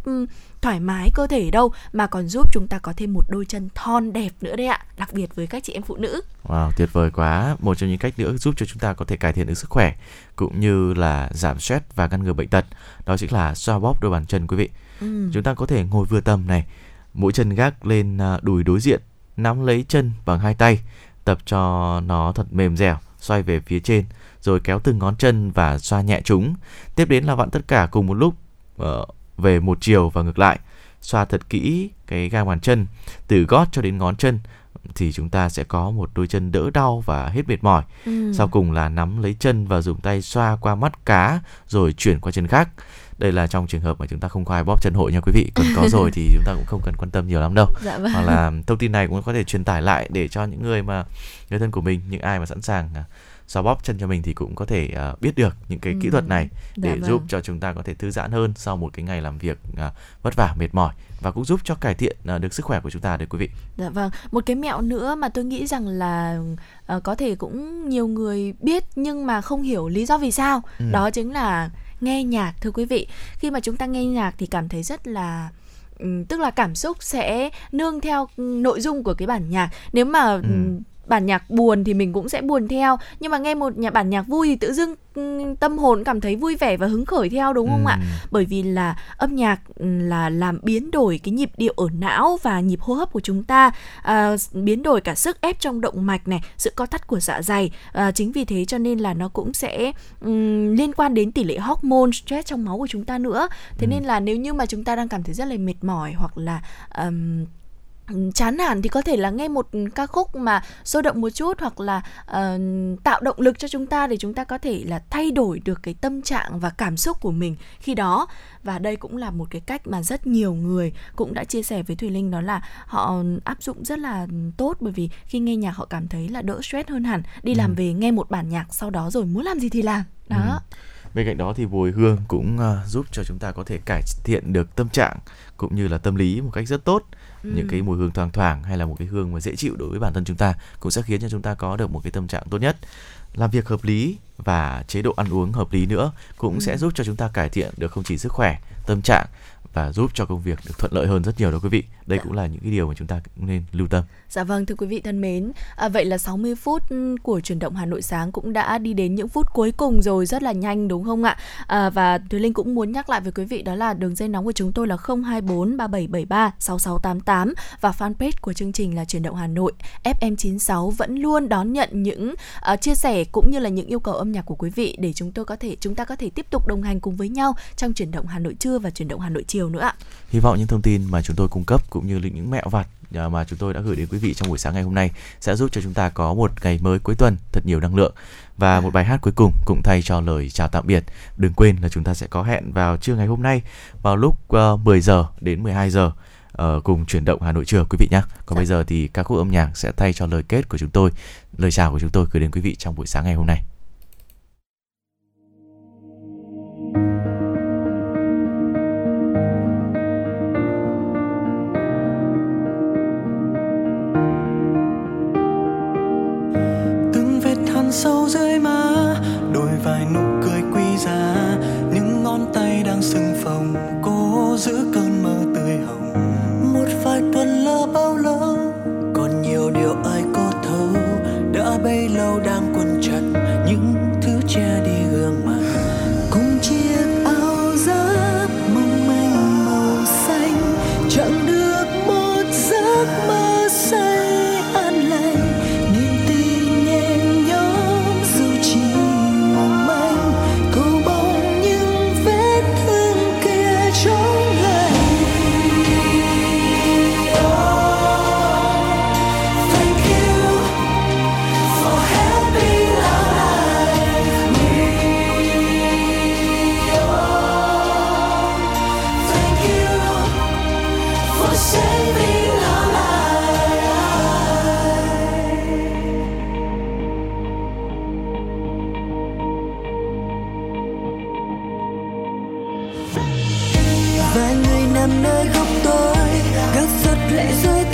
thoải mái cơ thể đâu mà còn giúp chúng ta có thêm một đôi chân thon đẹp nữa đấy ạ đặc biệt với các chị em phụ nữ. Wow tuyệt vời quá. Một trong những cách nữa giúp cho chúng ta có thể cải thiện được sức khỏe cũng như là giảm stress và ngăn ngừa bệnh tật đó chính là xoa bóp đôi bàn chân quý vị. Ừ. chúng ta có thể ngồi vừa tầm này mỗi chân gác lên à, đùi đối diện nắm lấy chân bằng hai tay tập cho nó thật mềm dẻo xoay về phía trên rồi kéo từng ngón chân và xoa nhẹ chúng. Tiếp đến là vặn tất cả cùng một lúc uh, về một chiều và ngược lại xoa thật kỹ cái gang bàn chân từ gót cho đến ngón chân thì chúng ta sẽ có một đôi chân đỡ đau và hết mệt mỏi. Ừ. Sau cùng là nắm lấy chân và dùng tay xoa qua mắt cá rồi chuyển qua chân khác. Đây là trong trường hợp mà chúng ta không có ai bóp chân hội nha quý vị. Còn có rồi thì chúng ta cũng không cần quan tâm nhiều lắm đâu. Dạ vâng. Hoặc là thông tin này cũng có thể truyền tải lại để cho những người mà người thân của mình, những ai mà sẵn sàng xoa bóp chân cho mình thì cũng có thể uh, biết được những cái ừ. kỹ thuật này để dạ vâng. giúp cho chúng ta có thể thư giãn hơn sau một cái ngày làm việc uh, vất vả mệt mỏi và cũng giúp cho cải thiện uh, được sức khỏe của chúng ta đấy quý vị. Dạ vâng. Một cái mẹo nữa mà tôi nghĩ rằng là uh, có thể cũng nhiều người biết nhưng mà không hiểu lý do vì sao. Ừ. Đó chính là nghe nhạc thưa quý vị. Khi mà chúng ta nghe nhạc thì cảm thấy rất là tức là cảm xúc sẽ nương theo nội dung của cái bản nhạc nếu mà ừ bản nhạc buồn thì mình cũng sẽ buồn theo nhưng mà nghe một nhà bản nhạc vui thì tự dưng tâm hồn cảm thấy vui vẻ và hứng khởi theo đúng không ừ. ạ bởi vì là âm nhạc là làm biến đổi cái nhịp điệu ở não và nhịp hô hấp của chúng ta à, biến đổi cả sức ép trong động mạch này sự co thắt của dạ dày à, chính vì thế cho nên là nó cũng sẽ um, liên quan đến tỷ lệ hormone stress trong máu của chúng ta nữa thế ừ. nên là nếu như mà chúng ta đang cảm thấy rất là mệt mỏi hoặc là um, chán nản thì có thể là nghe một ca khúc mà sôi động một chút hoặc là uh, tạo động lực cho chúng ta để chúng ta có thể là thay đổi được cái tâm trạng và cảm xúc của mình khi đó. Và đây cũng là một cái cách mà rất nhiều người cũng đã chia sẻ với thùy linh đó là họ áp dụng rất là tốt. Bởi vì khi nghe nhạc họ cảm thấy là đỡ stress hơn hẳn. Đi ừ. làm về nghe một bản nhạc sau đó rồi muốn làm gì thì làm. Đó. Ừ bên cạnh đó thì mùi hương cũng uh, giúp cho chúng ta có thể cải thiện được tâm trạng cũng như là tâm lý một cách rất tốt ừ. những cái mùi hương thoang thoảng hay là một cái hương mà dễ chịu đối với bản thân chúng ta cũng sẽ khiến cho chúng ta có được một cái tâm trạng tốt nhất làm việc hợp lý và chế độ ăn uống hợp lý nữa cũng ừ. sẽ giúp cho chúng ta cải thiện được không chỉ sức khỏe tâm trạng và giúp cho công việc được thuận lợi hơn rất nhiều đó quý vị. Đây dạ. cũng là những cái điều mà chúng ta cũng nên lưu tâm. Dạ vâng thưa quý vị thân mến. À, vậy là 60 phút của chuyển động Hà Nội sáng cũng đã đi đến những phút cuối cùng rồi rất là nhanh đúng không ạ? À, và Thùy Linh cũng muốn nhắc lại với quý vị đó là đường dây nóng của chúng tôi là 024 3773 6688 và fanpage của chương trình là chuyển động Hà Nội FM96 vẫn luôn đón nhận những uh, chia sẻ cũng như là những yêu cầu âm nhạc của quý vị để chúng tôi có thể chúng ta có thể tiếp tục đồng hành cùng với nhau trong chuyển động Hà Nội trưa và chuyển động Hà Nội chiều nhiều nữa ạ. Hy vọng những thông tin mà chúng tôi cung cấp cũng như những mẹo vặt à, mà chúng tôi đã gửi đến quý vị trong buổi sáng ngày hôm nay sẽ giúp cho chúng ta có một ngày mới cuối tuần thật nhiều năng lượng. Và một bài hát cuối cùng cũng thay cho lời chào tạm biệt. Đừng quên là chúng ta sẽ có hẹn vào trưa ngày hôm nay vào lúc uh, ờ, 10 giờ đến 12 giờ uh, cùng chuyển động Hà Nội trưa quý vị nhé. Còn dạ. bây giờ thì ca khúc âm nhạc sẽ thay cho lời kết của chúng tôi, lời chào của chúng tôi gửi đến quý vị trong buổi sáng ngày hôm nay. Giữa cơn mơ tươi hồng. Một vài tuần lỡ bao lâu em nơi góc tối gác giật lệ rơi